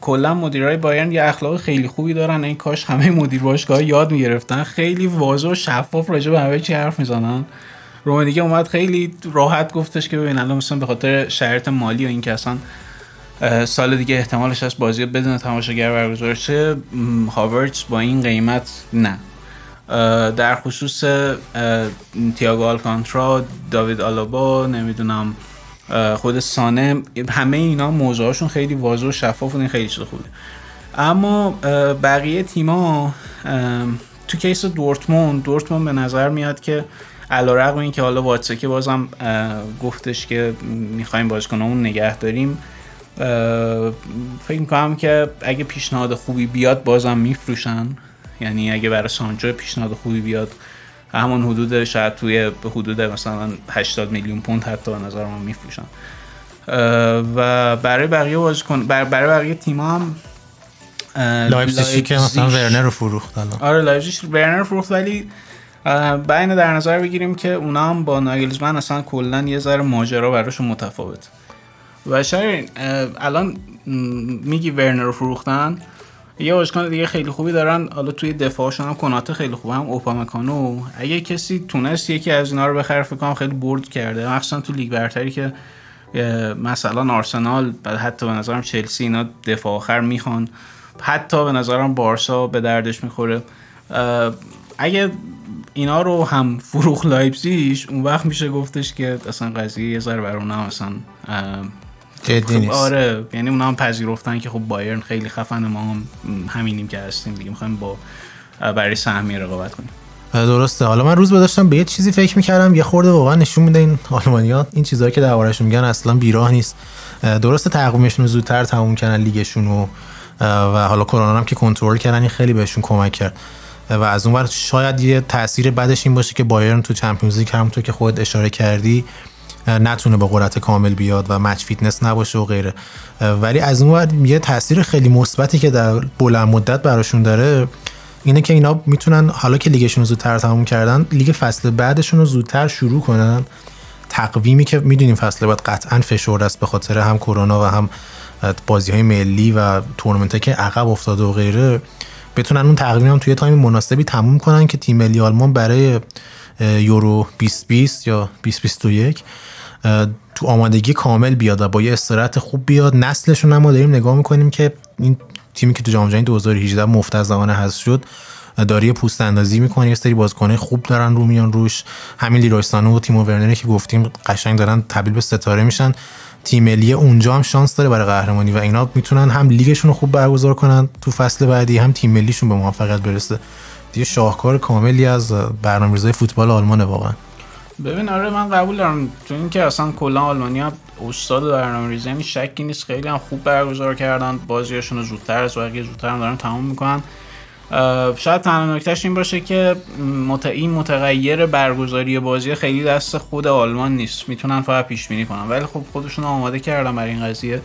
Speaker 12: کلا مدیرای بایرن یه اخلاق خیلی خوبی دارن. ای کاش همه مدیر باشگاه یاد می‌گرفتن. خیلی واضح و شفاف راجع به همه چی حرف می‌زنن. دیگه اومد خیلی راحت گفتش که ببین الان مثلا به خاطر شرایط مالی و اینکه اصلا سال دیگه احتمالش از بازی بدون تماشاگر برگزار شه هاورتس با این قیمت نه. در خصوص تیاگو آلکانترا داوید آلابا نمی‌دونم خود سانه همه اینا موضوعشون خیلی واضح و شفاف و این خیلی چیز خوبه. اما بقیه تیما تو کیس دورتموند دورتموند به نظر میاد که علا رقم این که حالا واتسه که بازم گفتش که می‌خوایم اون نگه داریم. فکر می‌کنم که اگه پیشنهاد خوبی بیاد بازم میفروشن. یعنی اگه برای سانچو پیشنهاد خوبی بیاد همون حدود شاید توی حدود مثلا 80 میلیون پوند حتی به نظر من میفروشن. و برای بقیه بازیکن برای بقیه تیم هم
Speaker 11: لایپزیگ که مثلا ورنر رو فروخت الان.
Speaker 12: آره لایپزیگ ورنر رو فروخت ولی بین در نظر بگیریم که اونا هم با ناگلزمن اصلا کلا یه ذره ماجرا براشون متفاوت. و شاید الان میگی ورنر رو فروختن. یه بازیکن دیگه خیلی خوبی دارن. حالا توی دفاعشون هم کناته خیلی خوبه هم اوپامکانو. اگه کسی تونست یکی از اینا رو بخره فکر کنم خیلی برد کرده. مخصوصا تو لیگ برتری که مثلا آرسنال حتی به نظرم چلسی اینا دفاع آخر می‌خوان. حتی به نظرم بارسا به دردش می‌خوره. اگه اینا رو هم فروخ لایپزیش اون وقت میشه گفتش که اصلا قضیه یه ذره بر اونم اصلا
Speaker 11: جدی نیست.
Speaker 12: آره یعنی اونا هم پذیرفتن که خب بایرن خیلی خفن ما هم همینیم که هستیم دیگه می‌خوایم با برای سهمیه رقابت کنیم.
Speaker 11: درسته. حالا من روز داشتم به یه چیزی فکر می‌کردم یه خورده واقعا نشون میده این آلمانیا این چیزهایی که دربارشون میگن اصلا بیراه نیست. درسته تقویمشون رو زودتر تموم کردن لیگشون و و حالا کرونا هم که کنترل کردن این خیلی بهشون کمک کرد. و از اون ور شاید یه تاثیر بعدش این باشه که بایرن تو Champions League هم تو که خود اشاره کردی نتونه به قدرت کامل بیاد و match fitness نباشه و غیره. ولی از اون ور یه تاثیر خیلی مثبتی که در بلند مدت براشون داره اینه که اینا می‌تونن حالا که لیگشون رو زودتر تموم کردن لیگ فصل بعدشون رو زودتر شروع کنن. تقویمی که می‌دونیم فصل بعد قطعا فشرده است به خاطر هم کرونا و هم بازی های ملی و تورنمنت که عقب افتاده و غیره. بتونن اون هم توی time مناسبی تموم کنن که تیم ملی آلمان برای یورو 2020 یا 2021 تو آمادگی کامل بیاد با یه استراحت خوب بیاد. نسلشون هم ما داریم نگاه می‌کنیم که این تیمی که تو جام جهانی 2018 مفت از زمان هست شد داری پوست اندازی می‌کنه یه سری بازیکن خوب دارن رو میان روش. همین لیروی سانه و تیمو ورنر که گفتیم قشنگ دارن تبدیل به ستاره میشن. تیم ملی اونجا هم شانس داره برای قهرمانی و اینا می‌تونن هم لیگشون رو خوب برگزار کنن تو فصل بعدی هم تیم ملیشون به موفقیت برسه. دیگه شاهکار کاملی از برنامه‌ریزی فوتبال آلمان واقعا.
Speaker 12: ببین آره من قبول دارم. تو اینکه اصلا کلا آلمانیا استاد برنامه‌ریزی یعنی شکی نیست. خیلی هم خوب برگزار کردن. بازیاشون رو زودتر از بقیه زودتر هم دارن تموم می‌کنن. شاید تنها نکتهش این باشه که مت... این متغیر برگزاری بازی خیلی دست خود آلمان نیست. می‌تونن فقط پیش بینی کنن. ولی خب خودشون آماده کردن برای این قضیه.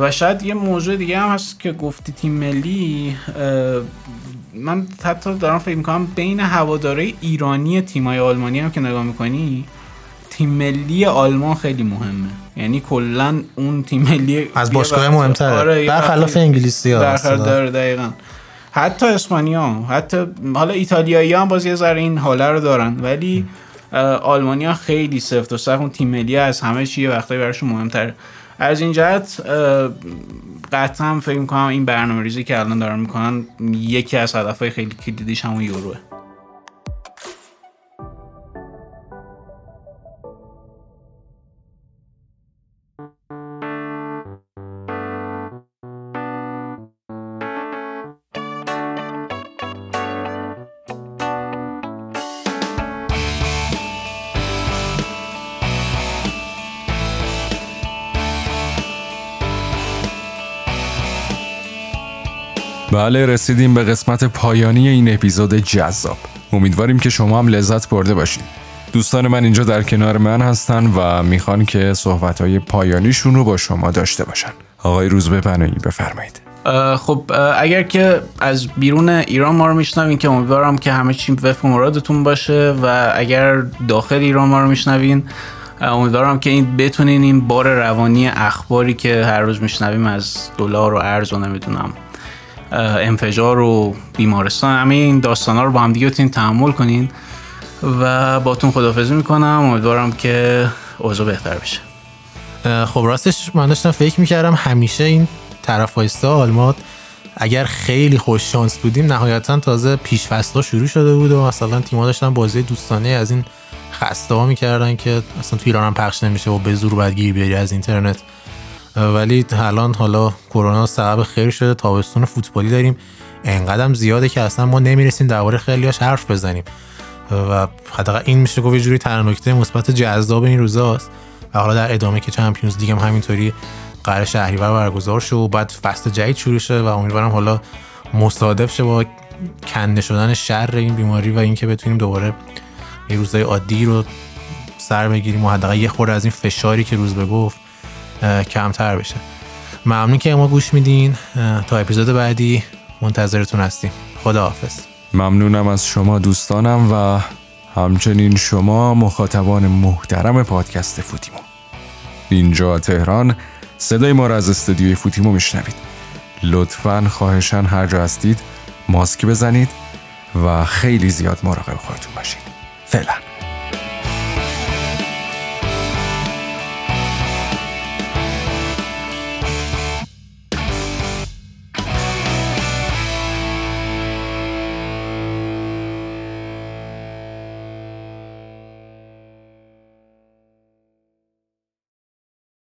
Speaker 12: و شاید یه موضوع دیگه هم هست که گفتی تیم ملی من حتی دارم فکر می‌کنم بین هواداره ایرانی تیمای آلمانی هم که نگاه می‌کنی تیم ملی آلمان خیلی مهمه. یعنی کلا اون تیم ملی
Speaker 11: از باشگاه مهمتره. آره برخلاف انگلیسی ها
Speaker 12: داره دقیقا. حتی اسپانیا حتی حالا ایتالیایی هم باز ذره این حاله رو دارن ولی آلمانیا خیلی سفت و سخت اون تیم ملی از همه چیه وقتی براشون مهمتره. از این جهت قطعا فکر می‌کنم این برنامه ریزی که الان دارن می‌کنن یکی از هدفهای خیلی کلیدیش همون یوروه.
Speaker 3: بله رسیدیم به قسمت پایانی این اپیزود جذاب. امیدواریم که شما هم لذت برده باشید دوستان من اینجا در کنار من هستن و می‌خوان که صحبتهای پایانیشون رو با شما داشته باشن. آقای روزبه بنایی بفرمایید
Speaker 12: خب اگر که از بیرون ایران ما رو میشنوین که امیدوارم که همه چی وفق مرادتون باشه و اگر داخل ایران ما رو میشنوین امیدوارم که این بتونین این بار روانی اخباری که هر روز میشنویم از دلار و ارز و نمی‌دونم انفجار و بیمارستان همه این داستان ها رو با هم دیگه بتونین تحمل کنین و باتون خدافزی می‌کنم. امیدوارم که اوضاع بهتر بشه.
Speaker 11: خب راستش من داشتم فکر می‌کردم همیشه این طرف آلمان اگر خیلی خوش شانس بودیم نهایتا تازه پیش فصلا شروع شده بود و مثلا تیم‌ها داشتن بازی دوستانه از این خسته ها می‌کردن که اصلا تو ایران هم پخش نمیشه و به زور باید گیر بیاری از اینترنت. ولی الان حالا کرونا سبب خیر شده تابستون فوتبالی داریم. انقدرم زیاده که اصلا ما نمی‌رسیم درباره خیلیاش حرف بزنیم. و حداقل این میشه گفت یه جوری تنها مثبت جذاب این روزاست. و حالا در ادامه که چمپیونز لیگ هم همینطوری قرار شهریور برگزار شه و بعد فصل جدید شروع شه و امیدوارم حالا مصادف شه با کنده شدن شر این بیماری و اینکه بتونیم دوباره یه روزای عادی رو سر بگیریم و حداقل یه خورده از این فشاری که روز بگفت کمتر بشه. ممنون که ما گوش میدین. تا اپیزود بعدی منتظرتون هستیم. خدا حافظ
Speaker 3: ممنونم از شما دوستانم و همچنین شما مخاطبان محترم پادکست فوتیمو اینجا تهران صدای ما را از استودیوی فوتیمو میشنوید. لطفا خواهشان هر جا هستید ماسک بزنید و خیلی زیاد مراقب خودتون باشید. فعلا.